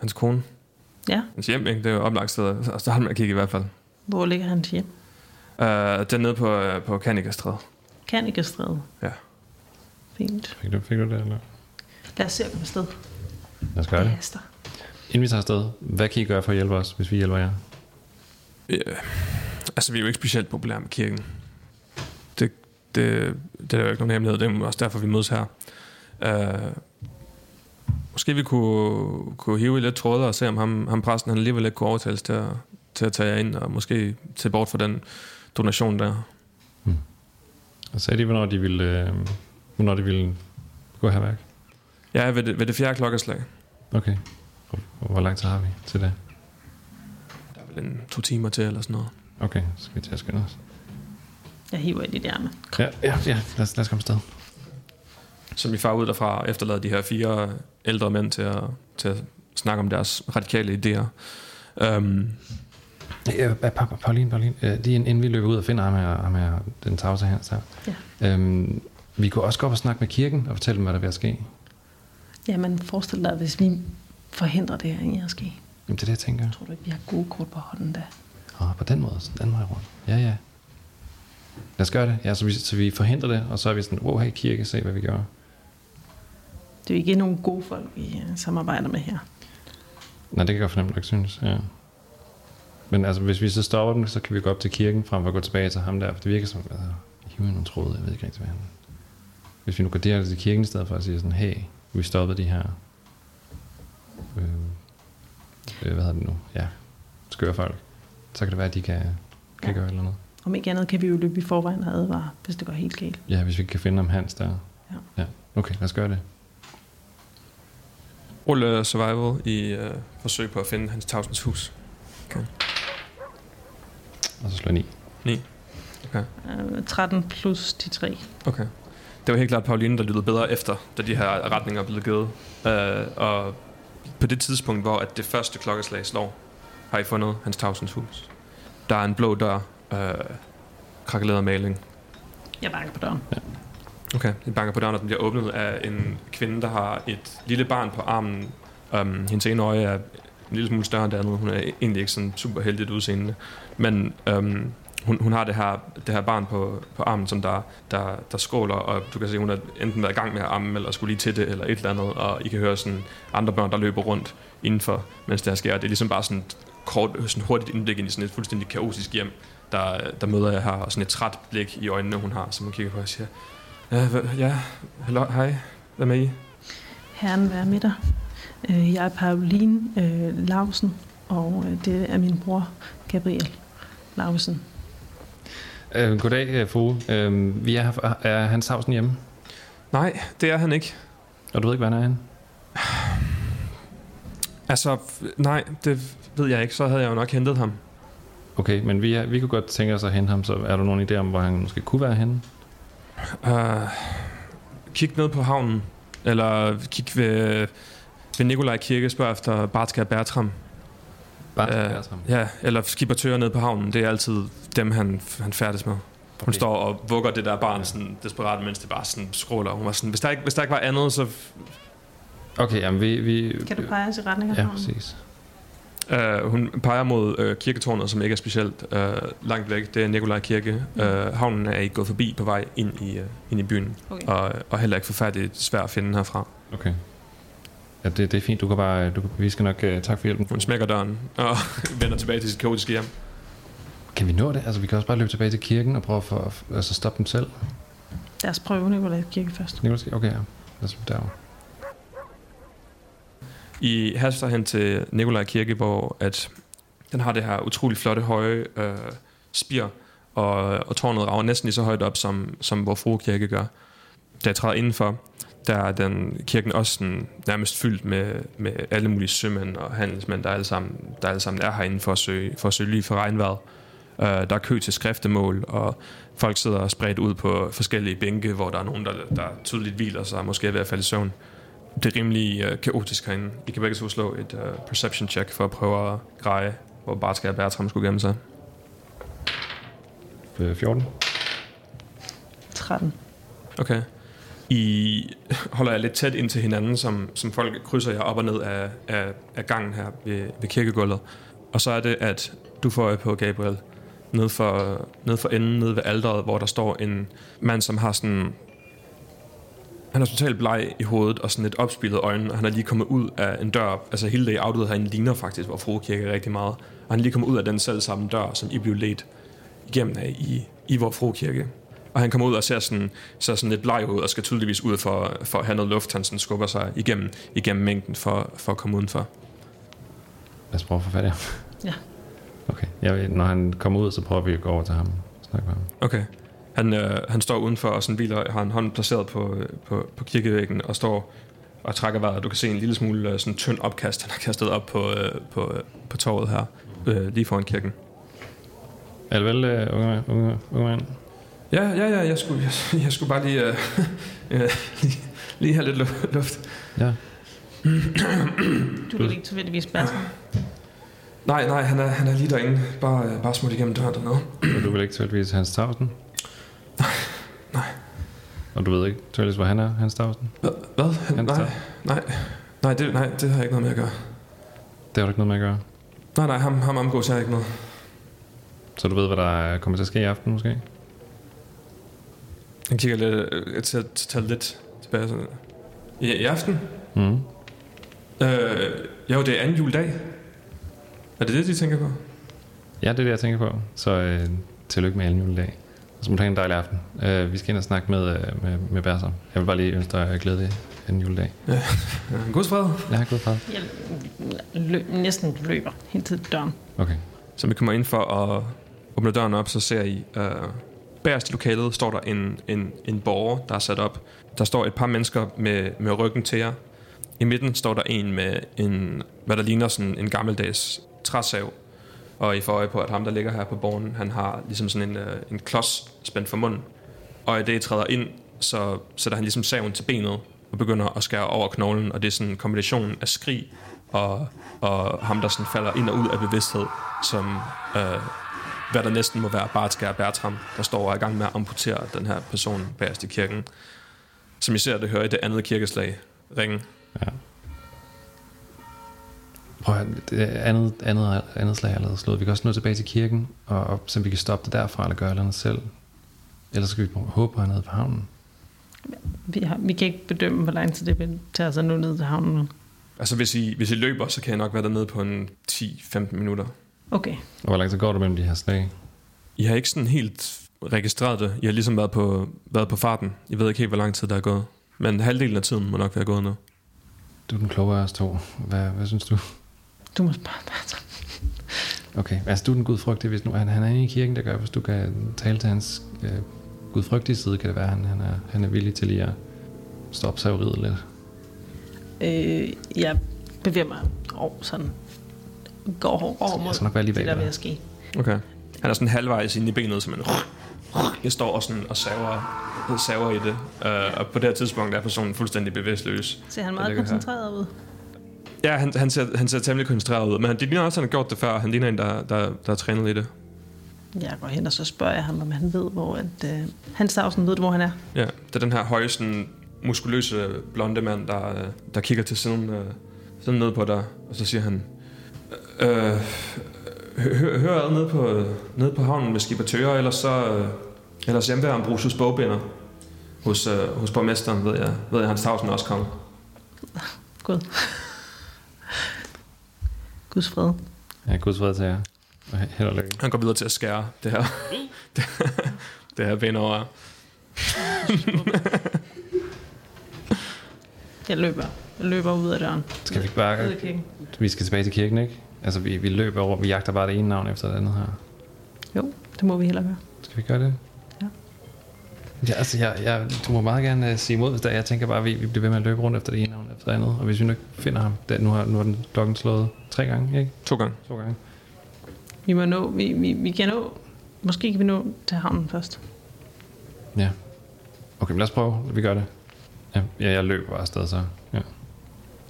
hans kone. Ja. Hans hjem, ikke? Det er jo oplagt sted. Altså, der har man at kigge i hvert fald. Hvor ligger han til hjem? Uh, dernede på, uh, på Kanikastræde. Kanikestræde. Ja. Fint. fik du, fik du det, eller? Lad os se at komme afsted. Lad os gøre det. haster. Inden vi tager afsted, hvad kan I gøre for at hjælpe os, hvis vi hjælper jer? Ja, altså, vi er jo ikke specielt populære med kirken. Det, det, er jo ikke nogen hemmelighed. Det er også derfor, vi mødes her. Uh, måske vi kunne, kunne hive i lidt tråde og se, om ham, ham præsten han alligevel ikke kunne overtales til at, til at tage jer ind, og måske tage bort for den donation der. Og sagde de, hvornår de ville, øh, hvornår de ville gå herværk? Ja, ved det, ved det fjerde klokkeslag. Okay. Hvor lang tid har vi til det? Der er vel en to timer til, eller sådan noget. Okay, så skal vi at skynde os. Jeg hiver i dit ærme. Ja, ja, ja. Lad, os, lad os komme afsted. Så vi farer ud derfra og efterlader de her fire ældre mænd til at, til at snakke om deres radikale idéer. Um, Ja, pa, pa, Pauline, Pauline, øh, lige inden vi løber ud og finder ham her, ham her den tavse her. Så. Ja. Øhm, vi kunne også gå op og snakke med kirken og fortælle dem, hvad der er ved at ske. Jamen, forestil dig, hvis vi forhindrer det her i at ske. Jamen, det er det, jeg tænker. Tror du ikke, vi har gode kort på hånden da? Ah, på den måde, så den vej rundt. Ja, ja. Lad os gøre det. Ja, så vi, så vi forhindrer det, og så er vi sådan, wow, hey kirke, se hvad vi gør. Det er jo ikke nogen gode folk, vi øh, samarbejder med her. Nej, det kan jeg godt fornemme, du ikke synes. Ja. Men altså, hvis vi så stopper dem, så kan vi gå op til kirken, frem for at gå tilbage til ham der. For det virker som, altså, hive i nogle tråde, jeg ved ikke rigtig, hvad han... hvis vi nu går direkte til kirken i stedet for at sige sådan, hey, vi stoppede de her, øh, øh, hvad hedder det nu, ja, skøre folk, så kan det være, at de kan, kan Ja. gøre et eller andet. Om ikke andet kan vi jo løbe i forvejen og advare, hvis det går helt galt. Ja, hvis vi kan finde om Hans der. Ja. ja. Okay, lad os gøre det. Rulle survival i øh, forsøg på at finde hans tavsens hus. Og så slå 9. Øh, 13 plus de 3. Okay. Det var helt klart Pauline, der lyttede bedre efter, da de her retninger blev givet. Øh, og på det tidspunkt, hvor at det første klokkeslag slår, har I fundet hans tavsens hus. Der er en blå dør, øh, krakeleret maling. Jeg banker på døren. Okay, I banker på døren, og den bliver åbnet af en kvinde, der har et lille barn på armen. Um, hendes ene øje er en lille smule større end det andet. Hun er egentlig ikke sådan super heldigt udseende. Men um, hun, hun har det her, det her barn på, på armen, som der, der, der skråler, og du kan se, hun har enten været i gang med at amme, eller skulle lige til det, eller et eller andet, og I kan høre sådan andre børn, der løber rundt indenfor, mens det her sker. Det er ligesom bare sådan kort, sådan hurtigt indblik ind i sådan et fuldstændig kaotisk hjem, der, der møder jeg her, og sådan et træt blik i øjnene, hun har, som hun kigger på og siger, Ja, hva- ja. Hallo, hej. Hvem er I? Herren være med dig. Øh, Jeg er Pauline øh, Lausen, og øh, det er min bror Gabriel Lausen. Øh, goddag, øh, Fru. Øh, vi er, er Hans Havsen hjemme, Nej, det er han ikke. og du ved ikke, hvor han er henne? Altså, nej, det ved jeg ikke. Så havde jeg jo nok hentet ham. Okay, men vi, er, vi kunne godt tænke os at hente ham, så er der nogen idé om, hvor han måske kunne være henne? Uh, kig ned på havnen. Eller kig ved, ved Nikolaj Kirke, spørg efter Bartka Bertram. Bare Øh, uh. Ja, eller skippertører ned på havnen. Det er altid dem, han, han færdes med. Hun Okay. står og vugger det der barn sådan desperat, mens det bare sådan skråler. Hun var sådan, hvis der ikke, hvis der ikke var andet, så Okay, jamen vi... vi Kan du pege os i retning af Ja, havnen? præcis. Uh, hun peger mod uh, kirketårnet, som ikke er specielt uh, langt væk. Det er Nikolaj Kirke. Mm. Uh, havnen er ikke gået forbi på vej ind i, uh, ind i byen, Okay. og, og heller ikke forfærdeligt svært at finde herfra. Okay. Ja, det, det er fint. Du kan bare... Du, vi skal nok... Uh, tak for hjælpen. Hun smækker døren og vender tilbage til sit kaotiske hjem. Kan vi nå det? Altså, vi kan også bare løbe tilbage til kirken og prøve at få, altså, stoppe dem selv. Lad os prøve Nikolaj Kirke først. Nicolas, okay, ja. Lad os derovre. I haster hen til Nikolaj Kirke, hvor at den har det her utrolig flotte høje øh, spir, og, og tårnet rager næsten lige så højt op, som, som hvor Frue Kirke gør. Da jeg træder indenfor, der er den kirken også sådan, nærmest fyldt med, med alle mulige sømænd og handelsmænd, der alle sammen, der alle sammen er herinde for at søge, for at søge ly for regnvejret. Uh, øh, der er kø til skriftemål, og folk sidder spredt ud på forskellige bænke, hvor der er nogen, der, der tydeligt hviler sig, måske er ved at falde i søvn det er rimelig uh, kaotisk herinde. I kan begge to slå et uh, perception check for at prøve at greje, hvor Bartka og Bertram skulle gemme sig. Øh, 14. 13. Okay. I holder jeg lidt tæt ind til hinanden, som, som folk krydser jer op og ned af, af, af gangen her ved, ved kirkegulvet. Og så er det, at du får øje på Gabriel ned for, ned for enden, ned ved alderet, hvor der står en mand, som har sådan... Han er totalt bleg i hovedet og sådan lidt opspillet øjne, og han er lige kommet ud af en dør. Altså hele det outet herinde ligner faktisk, hvor Frue Kirke er rigtig meget. Og han er lige kommet ud af den selv samme dør, som I blev ledt igennem af i, i vor Frue Kirke. Og han kommer ud og ser sådan, ser sådan lidt bleg ud, og skal tydeligvis ud for, for at have noget luft. Han sådan skubber sig igennem, igennem mængden for, for at komme udenfor. Lad os prøve at få fat i ham. Ja. Okay. Jeg ved, når han kommer ud, så prøver vi at gå over til ham og snakke med ham. Okay. Han, øh, han står udenfor og sådan hviler, har en hånd placeret på, øh, på, på kirkevæggen og står og trækker vejret. Du kan se en lille smule øh, sådan tynd opkast, han har kastet op på, øh, på, øh, på torvet her, øh, lige foran kirken. Er det vel, uh, unge, mand? unge, unge mand? Ja, ja, ja, jeg skulle, jeg, jeg skulle bare lige, øh, øh, lige, lige have lidt lu- luft. Ja. Du kan ikke tilfældigvis Bertram. Nej, nej, han er, han er lige derinde. Bare, øh, bare smut igennem døren dernede. Og du vil ikke tilfældigvis Hans Tavsen? Nej. Og du ved ikke tilfældigvis, hvor han er, Hans Tavsen? Hvad? Hvad? Han, Hans nej, nej, nej, det, nej, det har jeg ikke noget med at gøre. Det har du ikke noget med at gøre. Nej, nej, ham, ham omgås jeg ikke med. Så du ved, hvad der kommer til at ske i aften, måske? Jeg kigger lidt, øh, til at tage lidt tilbage. Sådan. I, I aften? Mm. Øh, jo, det er anden juledag. Er det det, de tænker på? Ja, det er det, jeg tænker på. Så øh, tillykke med anden juledag. Så må du have en dejlig aften. Uh, vi skal ind og snakke med, uh, med, med Berser. Jeg vil bare lige ønske dig glæde en juledag. Ja, Guds fred. Ja, god fred. Jeg løb, næsten løber hen til døren. Okay. Så vi kommer ind for at åbne døren op, så ser I, uh, bagerst i lokalet står der en, en, en borger, der er sat op. Der står et par mennesker med, med ryggen til jer. I midten står der en med en, hvad der ligner sådan en gammeldags træsav. Og I får øje på, at ham, der ligger her på borgen, han har ligesom sådan en, øh, en klods spændt for munden. Og i det, I træder ind, så sætter han ligesom saven til benet og begynder at skære over knoglen. Og det er sådan en kombination af skrig og, og ham, der sådan falder ind og ud af bevidsthed, som øh, hvad der næsten må være Bartskær Bertram, der står og er i gang med at amputere den her person bagerst i kirken. Som I ser det hører i det andet kirkeslag, ringe. Ja. Prøv det andet, andet, andet slag er allerede slået. Vi kan også nå tilbage til kirken, og, og så vi kan stoppe det derfra, eller gøre noget selv. Ellers skal vi håbe på, at han er nede på havnen. Vi, har, vi kan ikke bedømme, hvor lang tid det vil tage sig nu ned til havnen. nu. Altså hvis I, hvis I løber, så kan jeg nok være dernede på en 10-15 minutter. Okay. Og hvor lang tid går det mellem de her slag? I har ikke sådan helt registreret det. I har ligesom været på, været på farten. I ved ikke helt, hvor lang tid der er gået. Men halvdelen af tiden må nok være gået nu. Du er den kloge af os to. Hvad, hvad synes du? Du må spørge Bertram. Okay, altså du er den gudfrygtige, hvis nu han, han er inde i kirken, der gør, hvis du kan tale til hans øh, gudfrygtige side, kan det være, at han, han, er, han er villig til lige at stoppe saveriet lidt. Øh, jeg bevæger mig over sådan. Går over mod nok være lige det, der er bag ved dig. at ske. Okay. Han er sådan halvvejs inde i benet, som en... Jeg står og, sådan og saver, saver i det. Uh, og på det her tidspunkt er personen fuldstændig bevidstløs. Ser han Der meget ligger her. koncentreret ud? Ja, han, han, ser, han ser temmelig koncentreret ud. Men han, det ligner også, at han har gjort det før. Han ligner en, der, der, der er trænet i det. Jeg går hen, og så spørger jeg ham, om han ved, hvor at, øh, Hans Stavsen ved, hvor han er. Ja, det er den her høje, sådan, muskuløse, blonde mand, der, øh, der kigger til siden, øh, sådan ned på dig, og så siger han, øh, hø- hø- hør ad nede på, nede på havnen med skippertører, ellers så, øh, ellers hjemme ved Ambrosius bogbinder. Hos, øh, hos borgmesteren, ved jeg, ved jeg, Hans Tavsen også kommer. Gud. Guds fred. Ja, Guds fred til jer. Og held og lykke. Han går videre til at skære det her, det, det her ben over. Jeg løber. Jeg løber ud af døren. Skal vi ikke bare... Vi skal tilbage til kirken, ikke? Altså, vi, vi løber over, vi jagter bare det ene navn efter det andet her. Jo, det må vi hellere gøre. Skal vi gøre det? Ja. Ja, altså, jeg, jeg, du må meget gerne uh, sige imod, hvis der, jeg tænker bare, at vi, vi bliver ved med at løbe rundt efter det ene navn efter det andet. Og hvis vi nu ikke finder ham, der, nu, har, nu har den klokken slået tre gange, ikke? To gange. To gange. Vi må nå, vi, vi, vi kan nå, måske kan vi nå til havnen først. Ja. Okay, men lad os prøve. Vi gør det. Ja, ja jeg løber bare afsted, så. Ja.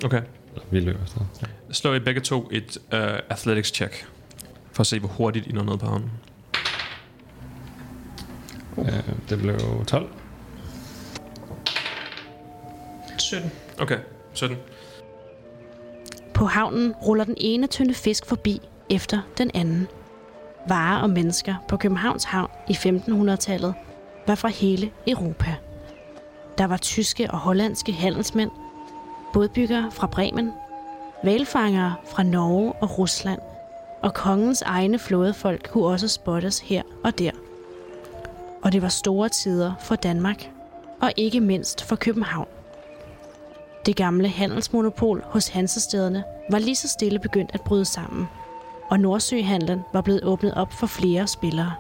Okay. Eller, vi løber afsted. Ja. Slå I begge to et uh, athletics check. For at se, hvor hurtigt I når ned på havnen. Uh. det blev 12. 17. Okay, 17. På havnen ruller den ene tynde fisk forbi efter den anden. Varer og mennesker på Københavns Havn i 1500-tallet var fra hele Europa. Der var tyske og hollandske handelsmænd, bådbyggere fra Bremen, valfangere fra Norge og Rusland, og kongens egne flådefolk kunne også spottes her og der. Og det var store tider for Danmark, og ikke mindst for København. Det gamle handelsmonopol hos Hansestederne var lige så stille begyndt at bryde sammen, og Nordsøhandlen var blevet åbnet op for flere spillere.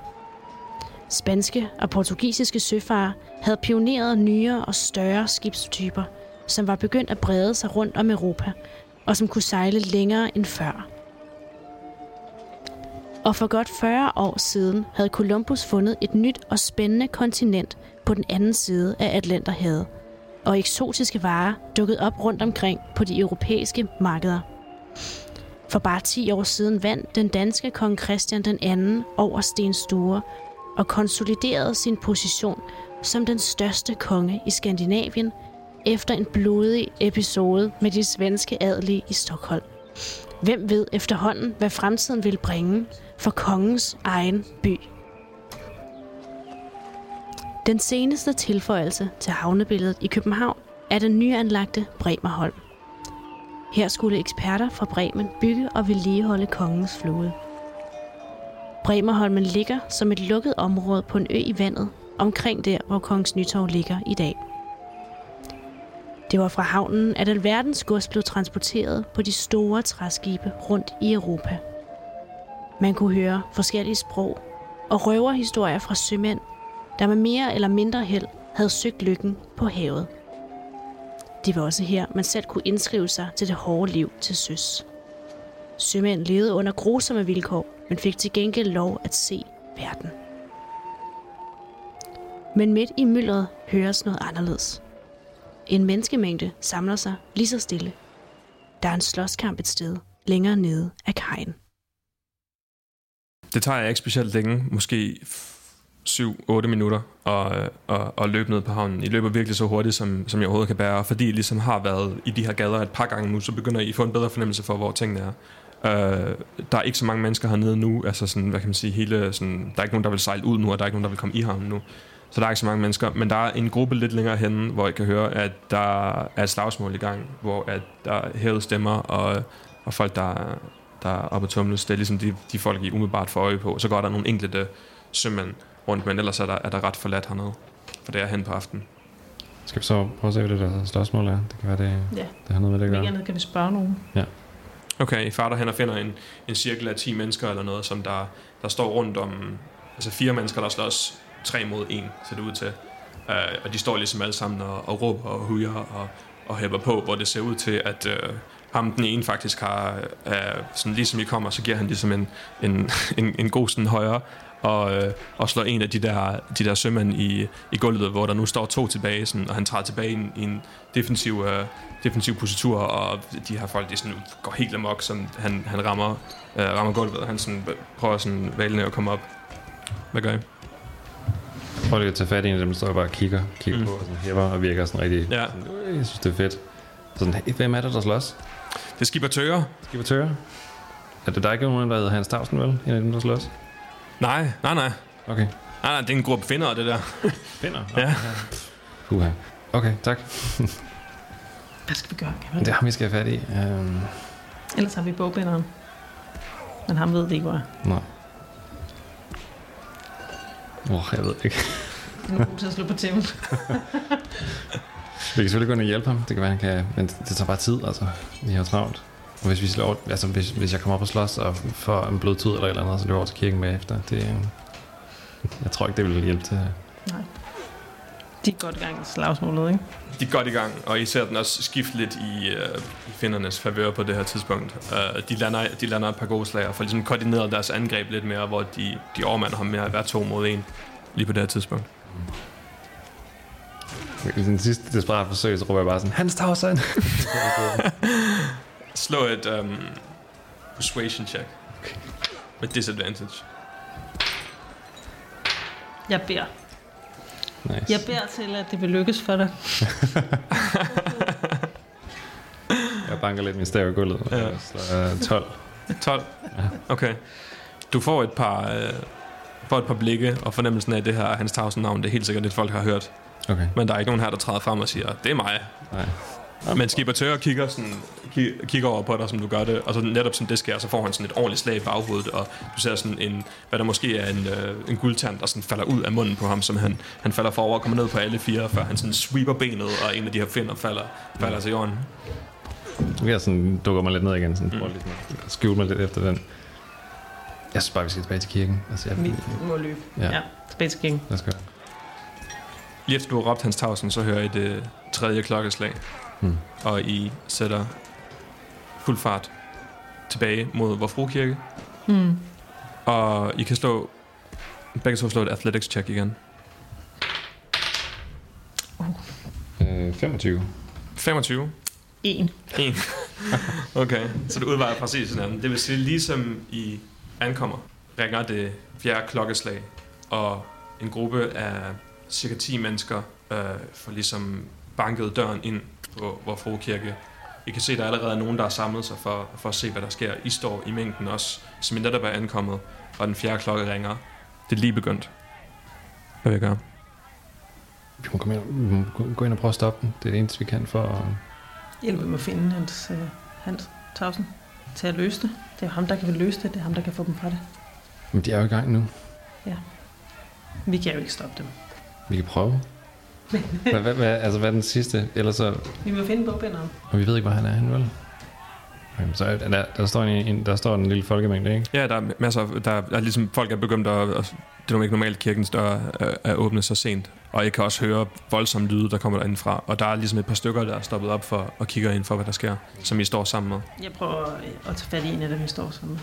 Spanske og portugisiske søfarer havde pioneret nyere og større skibstyper, som var begyndt at brede sig rundt om Europa, og som kunne sejle længere end før. Og for godt 40 år siden havde Columbus fundet et nyt og spændende kontinent på den anden side af Atlanterhavet, og eksotiske varer dukket op rundt omkring på de europæiske markeder. For bare 10 år siden vandt den danske kong Christian den anden over Sten Sture og konsoliderede sin position som den største konge i Skandinavien efter en blodig episode med de svenske adelige i Stockholm. Hvem ved efterhånden, hvad fremtiden vil bringe for kongens egen by? Den seneste tilføjelse til havnebilledet i København er den nyanlagte Bremerholm. Her skulle eksperter fra Bremen bygge og vedligeholde kongens flåde. Bremerholmen ligger som et lukket område på en ø i vandet, omkring der, hvor Kongens Nytorv ligger i dag. Det var fra havnen, at alverdens gods blev transporteret på de store træskibe rundt i Europa. Man kunne høre forskellige sprog og røverhistorier fra sømænd, der med mere eller mindre held havde søgt lykken på havet. Det var også her, man selv kunne indskrive sig til det hårde liv til søs. Sømænd levede under grusomme vilkår, men fik til gengæld lov at se verden. Men midt i myldret høres noget anderledes. En menneskemængde samler sig lige så stille. Der er en slåskamp et sted længere nede af kajen. Det tager jeg ikke specielt længe, måske 7-8 minutter og, og, og løbe ned på havnen. I løber virkelig så hurtigt, som, som jeg overhovedet kan bære, fordi I ligesom har været i de her gader et par gange nu, så begynder I at få en bedre fornemmelse for, hvor tingene er. Uh, der er ikke så mange mennesker hernede nu, altså sådan, hvad kan man sige, hele sådan, der er ikke nogen, der vil sejle ud nu, og der er ikke nogen, der vil komme i havnen nu. Så der er ikke så mange mennesker, men der er en gruppe lidt længere henne, hvor jeg kan høre, at der er et slagsmål i gang, hvor at der er hævet stemmer, og, og folk, der, der er oppe at tumles. Det er ligesom de, de folk, I umiddelbart får øje på. Så går der nogle enkelte sømænd rundt, men ellers er der, er der ret forladt hernede, for det er hen på aftenen. Skal vi så prøve at se, hvad det der spørgsmål er? Det kan være, det, Ja. det har noget med det at gøre. andet kan vi spørge nogen. Okay, I farter hen og finder en, en cirkel af 10 mennesker eller noget, som der, der står rundt om... Altså fire mennesker, der slås tre mod en, ser det ud til. Uh, og de står ligesom alle sammen og, og råber og hujer og, og hæpper på, hvor det ser ud til, at uh, ham den ene faktisk har... Uh, sådan ligesom I kommer, så giver han ligesom en, en, en, en god sådan højre og, øh, og slår en af de der, de der sømænd i, i gulvet, hvor der nu står to tilbage, sådan, og han træder tilbage i en, i en defensiv, øh, defensiv positur, og de her folk, de sådan går helt amok, som han, han rammer, øh, rammer gulvet, og han sådan prøver sådan valende at komme op. Hvad gør I? Prøv lige at tage fat i en af dem, der står og bare kigger, kigger Mm. på og sådan hæver og virker sådan rigtig... Ja. Sådan, "Øh, jeg synes, det er fedt. Sådan, hey, hvem er det, der slås? Det er skipper Tøger. Vi tørre? Er det der ikke nogen, der hedder Hans Tavsen, vel? En af dem, der slås? Nej, nej, nej. Okay. Nej, nej, det er en gruppe finder, det der. Finder? Ja. Uha. Okay, tak. Hvad skal vi gøre? Kan Det er ham, vi skal have fat i. Um, Ellers har vi bogbinderen. Men ham ved det ikke, hvor er. nej. Åh, oh, jeg ved ikke. Han er god til at slå på tæven. Vi kan selvfølgelig gå ind og hjælpe ham. Det kan være, han kan... Men det, det tager bare tid, altså. Vi har travlt. Og hvis, vi slår, altså, hvis, hvis jeg kommer op og slås og får en blodtud eller et eller andet, så løber jeg over til kirken med efter. Det, øh, jeg tror ikke, det vil hjælpe til. Nej. De er godt i gang i slagsmålet, ikke? De er godt i gang, og I ser den også skifte lidt i, øh, i findernes favør på det her tidspunkt. Uh, de, lander, de lander et par gode slag og får ligesom koordineret deres angreb lidt mere, hvor de, de overmander ham med at være to mod en lige på det her tidspunkt. I den sidste desperat forsøg, så råber jeg bare sådan, Hans Tavsen! Slå et um, persuasion check. Med disadvantage. Jeg beder. nice. Jeg beder til, at det vil lykkes for dig. Jeg banker lidt min stav i gulvet. Ja. Ja. Så, uh, 12. 12? Okay. Du får et par, øh, får et par blikke og fornemmelsen af, at det her er Hans Tausen navn. Det er helt sikkert det, folk har hørt. Okay. Men der er ikke nogen her, der træder frem og siger, det er mig. Nej. Men Skipper Tør kigger, sådan, ki- kigger over på dig, som du gør det, og så netop som det sker, så får han sådan et ordentligt slag i baghovedet, og du ser sådan en, hvad der måske er en, øh, en guldtand, der sådan falder ud af munden på ham, som han, han falder forover og kommer ned på alle fire, før han sådan sweeper benet, og en af de her finder falder, falder til jorden. Jeg sådan dukker mig lidt ned igen, sådan, mm. at skjule mig lidt efter den. Jeg synes bare, vi skal tilbage til kirken. Altså, jeg, Vi må løbe. Ja. Ja. Tilbage til King. Lad os gå. Lige efter du har råbt hans tavsen, så hører I det tredje klokkeslag, Hmm. og I sætter fuld fart tilbage mod vor frukirke, Mm. og I kan slå, begge to slå et athletics check igen. Øh, 25. 25. En. En. okay, så det udvejer præcis hinanden. Det vil sige, ligesom I ankommer, ringer det fjerde klokkeslag, og en gruppe af cirka 10 mennesker øh, får ligesom banket døren ind på vor frokirke. I kan se, at der allerede er nogen, der er samlet sig for, for at se, hvad der sker. I står i mængden også, som I netop er ankommet, og den fjerde klokke ringer. Det er lige begyndt. Hvad vil jeg gøre? Vi må, komme ind, vi må gå- gå ind og prøve at stoppe den. Det er det eneste, vi kan for at... Hjælp med at finde hans, øh, hans Tausen til at løse det. Det er ham, der kan løse det. Det er ham, der kan få dem fra det. Men de er jo i gang nu. Vi kan jo ikke stoppe dem. Vi kan prøve. Hvad, hvad, hvad, altså, hvad er den sidste? Ellers så... Vi må finde bogbinderen. Og vi ved ikke, hvor han er henne, vel? Jamen, så er, der, der, står en, en, der står en lille folkemængde, ikke? Ja, der er masser af, der er ligesom, folk er begyndt at, at det er jo ikke normalt, at kirkens dør er, er åbnet så sent. Og jeg kan også høre voldsomme lyde, der kommer derindfra. Og der er ligesom et par stykker, der er stoppet op for og kigger ind for, hvad der sker, som I står sammen med. Jeg prøver at tage fat i en af dem, vi står sammen med.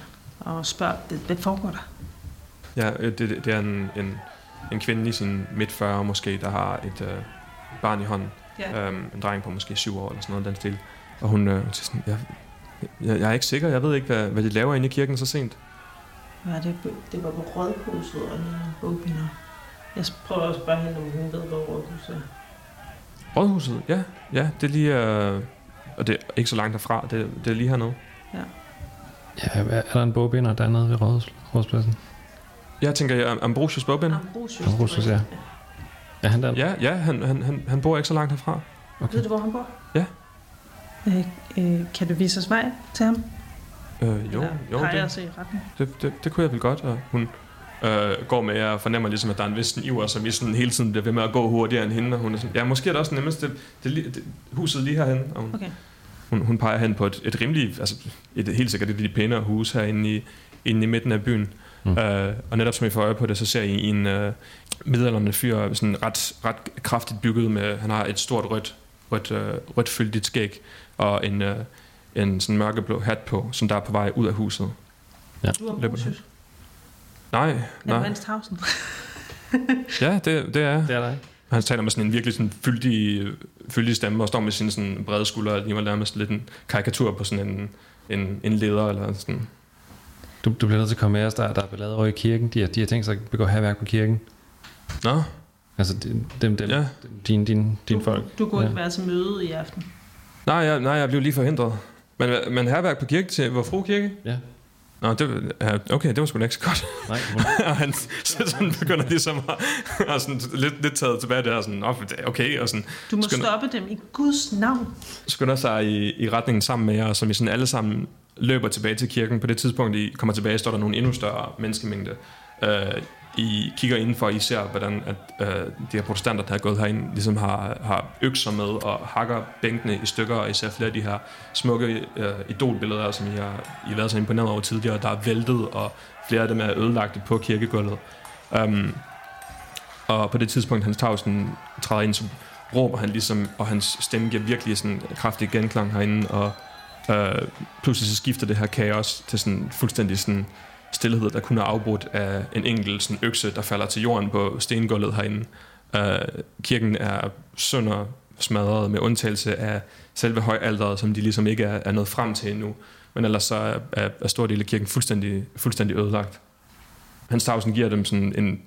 Og spørge, hvad, hvad foregår der? Ja, øh, det, det er en, en, en kvinde i sin midt 40 måske, der har et øh, barn i hånden. Ja. Øhm, en dreng på måske 7 år eller sådan noget den stil. Og hun øh, siger sådan, jeg, jeg, jeg er ikke sikker, jeg ved ikke, hvad, hvad de laver inde i kirken så sent. Var det, det var på rådhuset og bogbinder. Jeg prøver også bare hende, om hun ved, hvor rådhuset er. Rådhuset, ja. Ja, det er lige... Øh, og det er ikke så langt derfra, det, det er lige hernede. Ja, er der en bogbinder dernede ved råds, rådspladsen? Jeg tænker, jeg Ambrosius bogbind. Ambrosius. Ambrosius, ja. Er han der? Ja, ja han, han, han, han bor ikke så langt herfra. Ved du, hvor han bor? Ja. Øh, øh, kan du vise os vej til ham? Øh, jo, Eller jo peger det, os i retning? det, det, det kunne jeg vel godt. Og hun øh, går med, og fornemmer ligesom, at der er en vis sådan iver, som I sådan hele tiden bliver ved med at gå hurtigere end hende. Og hun er sådan, ja, måske er det også nemmest, det, det, det, huset lige herhen. Og hun, Okay. hun, hun peger hen på et, et rimelig, altså et, helt sikkert et af de pænere hus herinde i, inde i midten af byen. Mm. Øh, og netop som I får øje på det, så ser I en øh, middelalderne fyr, sådan ret, ret kraftigt bygget med, han har et stort rødt, rødt, øh, rødt fyldigt skæg, og en, øh, en sådan mørkeblå hat på, som der er på vej ud af huset. Du er Løber Ambrosius. Nej, nej. Hans Tausen? Ja, det, det er. Det er der ikke. Han taler med sådan en virkelig sådan fyldig, fyldig stemme, og står med sine sådan brede skuldre, og lige nærmest lidt en karikatur på sådan en, en, en leder, eller sådan. Du, du bliver nødt til at komme med os, der, der er ballade over i kirken. De har, de har tænkt sig at begå herværk på kirken. Nå, Altså, dem, dem, dem ja. din, din, din du, folk. Du kunne Ja. ikke være til møde i aften. Nej, jeg, nej, jeg blev lige forhindret. Men, men herværk på kirke til Vor Frue Kirke? Ja. Nå, det, okay, det var sgu da ikke så godt. Nej, og han så sådan begynder ligesom at, at sådan lidt, lidt taget tilbage der, sådan, "Nå, det er okay, og sådan Du må Skynd- stoppe dem i Guds navn. skynder sig i, i retningen sammen med jer, som I sådan alle sammen løber tilbage til kirken. På det tidspunkt, I kommer tilbage, står der nogle endnu større menneskemængde. Øh, I kigger indenfor, I ser, hvordan at, øh, de her protestanter, der er gået herind, ligesom har, har økser med og hakker bænkene i stykker, og I ser flere af de her smukke øh, idolbilleder, som I har, I har været så imponeret over tidligere, der er væltet, og flere af dem er ødelagte på kirkegulvet. Um, og på det tidspunkt, Hans Tausen træder ind, så råber han ligesom, og hans stemme giver virkelig sådan kraftig genklang herinde, og øh, pludselig så skifter det her kaos til sådan fuldstændig sådan stillhed, der kun er afbrudt af en enkelt sådan økse, der falder til jorden på stengulvet herinde. Øh, kirken er sønder smadret med undtagelse af selve højalteret, som de ligesom ikke er, er nået frem til endnu. Men ellers så er, er, er stor del af kirken fuldstændig, fuldstændig ødelagt. Hans Tausen giver dem sådan en,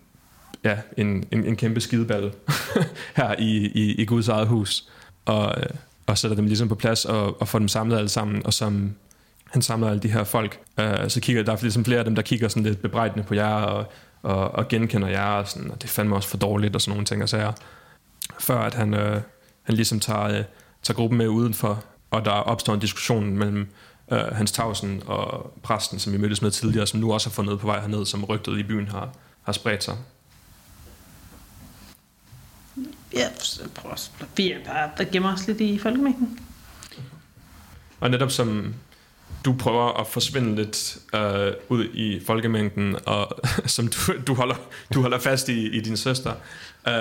ja, en, en, en kæmpe skideball her i, i, i Guds eget hus, og, øh, og sætter dem ligesom på plads og, og får dem samlet alle sammen, og som han samler alle de her folk, øh, så kigger der er ligesom flere af dem, der kigger sådan lidt bebrejdende på jer, og, og, og genkender jer, og, sådan, og det fandme også for dårligt, og sådan nogle ting og sager. Før at han, øh, han ligesom tager, øh, tager gruppen med udenfor, og der opstår en diskussion mellem øh, Hans Tausen og præsten, som vi mødtes med tidligere, som nu også har fundet på vej herned, som rygtet i byen har, har spredt sig. Ja, prøv at vi er bare, der gemmer os lidt i folkemængden. Og netop som du prøver at forsvinde lidt øh, ud i folkemængden, og som du, du, holder, du holder fast i, i din søster, øh,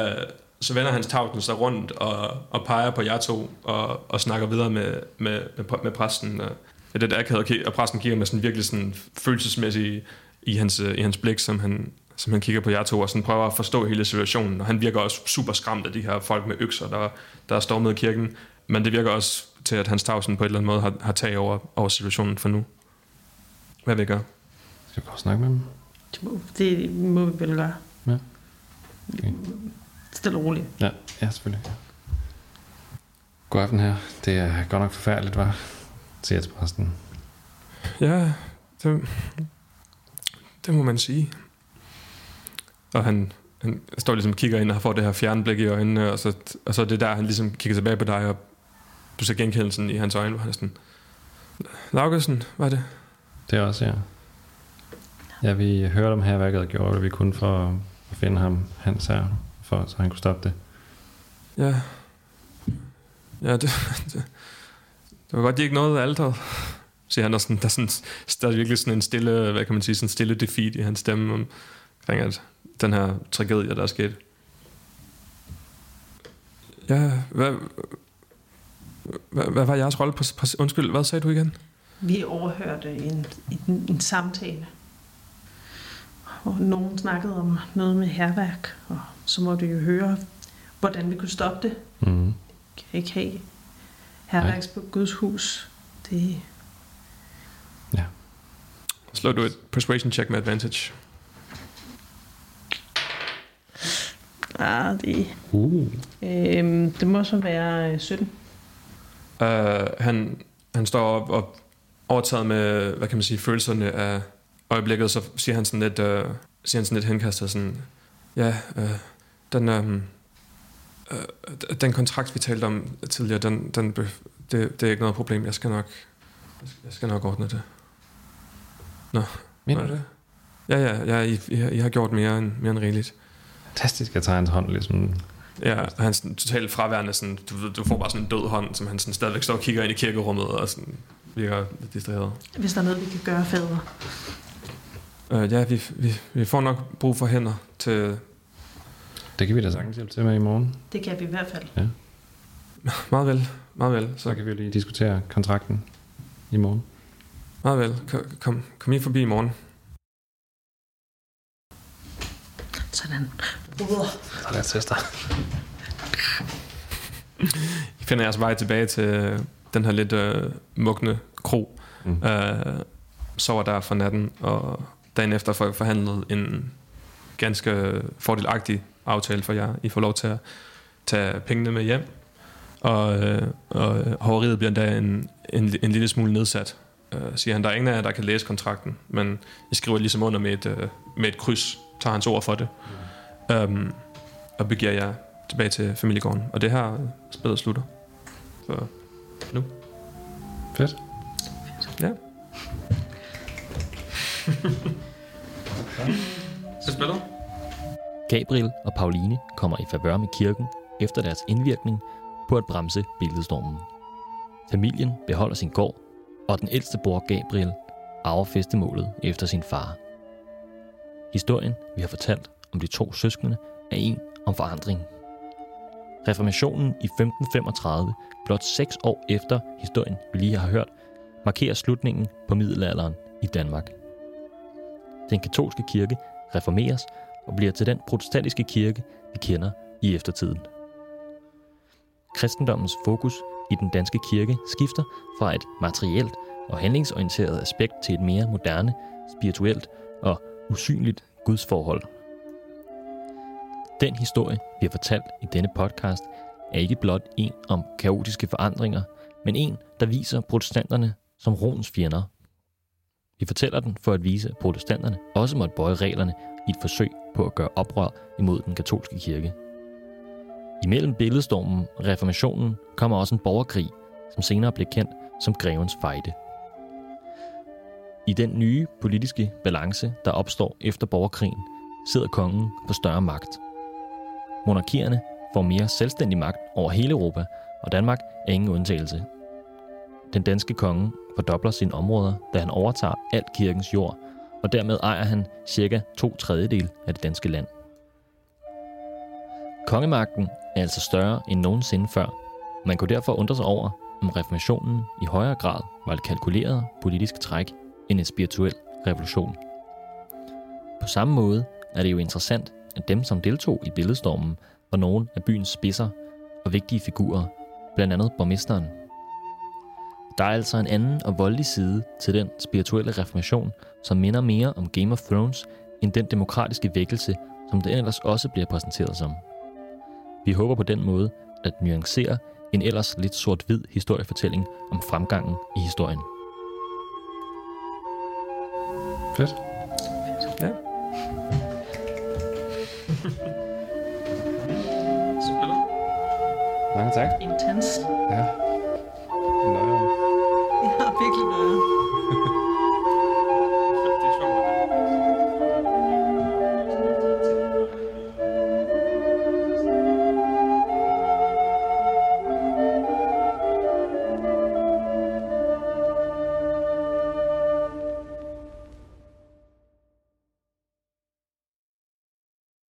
så vender hans tavlen sig rundt og, og peger på jer to, og, og snakker videre med, med, med, med præsten. Øh, og det er det akavet, og præsten kigger med sådan virkelig sådan følelsesmæssig i hans, øh, i hans blik, som han, som han kigger på jer to, og sådan prøver at forstå hele situationen. Og han virker også super skræmt af de her folk med økser, der, der er stormet i kirken. Men det virker også til, at Hans Tausen på et eller andet måde har, har tag over, over situationen for nu. Hvad vil jeg gøre? skal vi prøve at snakke med dem? Det må, det må vi vel gøre. Ja. Okay. Stille og roligt. Ja, ja selvfølgelig. God aften her. Det er godt nok forfærdeligt, var siger jeg til præsten. Ja, det, det må man sige. Og han, han står ligesom og kigger ind og får det her fjernblik i øjnene, og så, og så er det der, han ligesom kigger tilbage på dig, og du ser genkendelsen i hans øjne, hvor han er sådan, Laugesen, hvad er det? Det er også, ja. Ja, vi hørte om herværket og gjorde det, vi kunne for at finde ham, hans her, for, så han kunne stoppe det. Ja. Ja, det, det, det var godt, de ikke nåede alderet, siger han. Og sådan, der, er sådan, der er virkelig sådan en stille, hvad kan man sige, sådan en stille defeat i hans stemme omkring at den her tragedie, der er sket. Ja, hvad, hvad, hvad var jeres rolle på, på... Undskyld, hvad sagde du igen? Vi overhørte en, en, en samtale, og nogen snakkede om noget med herværk, og så måtte vi jo høre, hvordan vi kunne stoppe det. Mm. Kan ikke have herværks på Guds hus. Det, Slå du et persuasion check med advantage. Ah, det, Uh. øhm, det må så være øh, 17. Uh, han, han står op og overtaget med, hvad kan man sige, følelserne af øjeblikket, så siger han sådan lidt, uh, siger han sådan lidt henkastet sådan, ja, uh, den, um, uh, den kontrakt, vi talte om tidligere, den, den, be- det, det er ikke noget problem, jeg skal nok, jeg skal, nok ordne det. Mener du det? Ja, ja, ja I, I, har- I har gjort mere end, mere end rigeligt. Fantastisk at tage hans hånd ligesom. Ja, og han er sådan totalt fraværende, sådan, du, ved, du får bare sådan en død hånd, som han sådan stadigvæk står og kigger ind i kirkerummet, og sådan virker lidt distraheret. Hvis der er noget, vi kan gøre, fader. Uh, ja, vi, vi, vi får nok brug for hænder til Det kan vi da sagtens hjælpe til med i morgen. Det kan vi i hvert fald. meget vel, meget vel, Så så kan vi jo lige diskutere kontrakten i morgen. meget vel. Kom, kom, kom lige forbi i morgen. Sådan. Bruder. Så lad os teste I finder jeres vej tilbage til den her lidt øh, mugne kro. Mm. Øh, sover der for natten, og dagen efter får I forhandlet en ganske fordelagtig aftale for jer. I får lov til at tage pengene med hjem, og, øh, og hoveriet bliver endda en, en, en lille smule nedsat. Øh, siger han, der er ingen af jer, der kan læse kontrakten, men I skriver ligesom under med et, øh, med et kryds, tager hans ord for det, um, og begiver jer tilbage til familiegården. Og det her spillet slutter. Så Fedt. ja. Så spillet? Gabriel og Pauline kommer i favør med kirken efter deres indvirkning på at bremse billedstormen. Familien beholder sin gård, og den ældste bror Gabriel arver festemålet efter sin far. Historien, vi har fortalt om de to søskende, er en om forandring. Reformationen i 1535, blot seks år efter historien, vi lige har hørt, markerer slutningen på middelalderen i Danmark. Den katolske kirke reformeres og bliver til den protestantiske kirke, vi kender i eftertiden. Kristendommens fokus i den danske kirke skifter fra et materielt og handlingsorienteret aspekt til et mere moderne, spirituelt og usynligt gudsforhold. Den historie, vi har fortalt i denne podcast, er ikke blot en om kaotiske forandringer, men en, der viser protestanterne som roens fjender. Vi fortæller den for at vise, at protestanterne også måtte bøje reglerne i et forsøg på at gøre oprør imod den katolske kirke. Imellem billedstormen og reformationen kommer også en borgerkrig, som senere blev kendt som Grevens Fejde. I den nye politiske balance, der opstår efter borgerkrigen, sidder kongen på større magt. Monarkierne får mere selvstændig magt over hele Europa, og Danmark er ingen undtagelse. Den danske konge fordobler sine områder, da han overtager alt kirkens jord, og dermed ejer han cirka to tredjedel af det danske land. Kongemagten er altså større end nogensinde før. Man kunne derfor undre sig over, om reformationen i højere grad var et kalkuleret politisk træk end en spirituel revolution. På samme måde er det jo interessant, at dem, som deltog i billedstormen, var nogle af byens spidser og vigtige figurer, blandt andet borgmesteren. Der er altså en anden og voldelig side til den spirituelle reformation, som minder mere om Game of Thrones end den demokratiske vækkelse, som det ellers også bliver præsenteret som. Vi håber på den måde at nuancere en ellers lidt sort-hvid historiefortælling om fremgangen i historien. Fedt. Ja. Så spillet? Mange tak. Intens. Ja.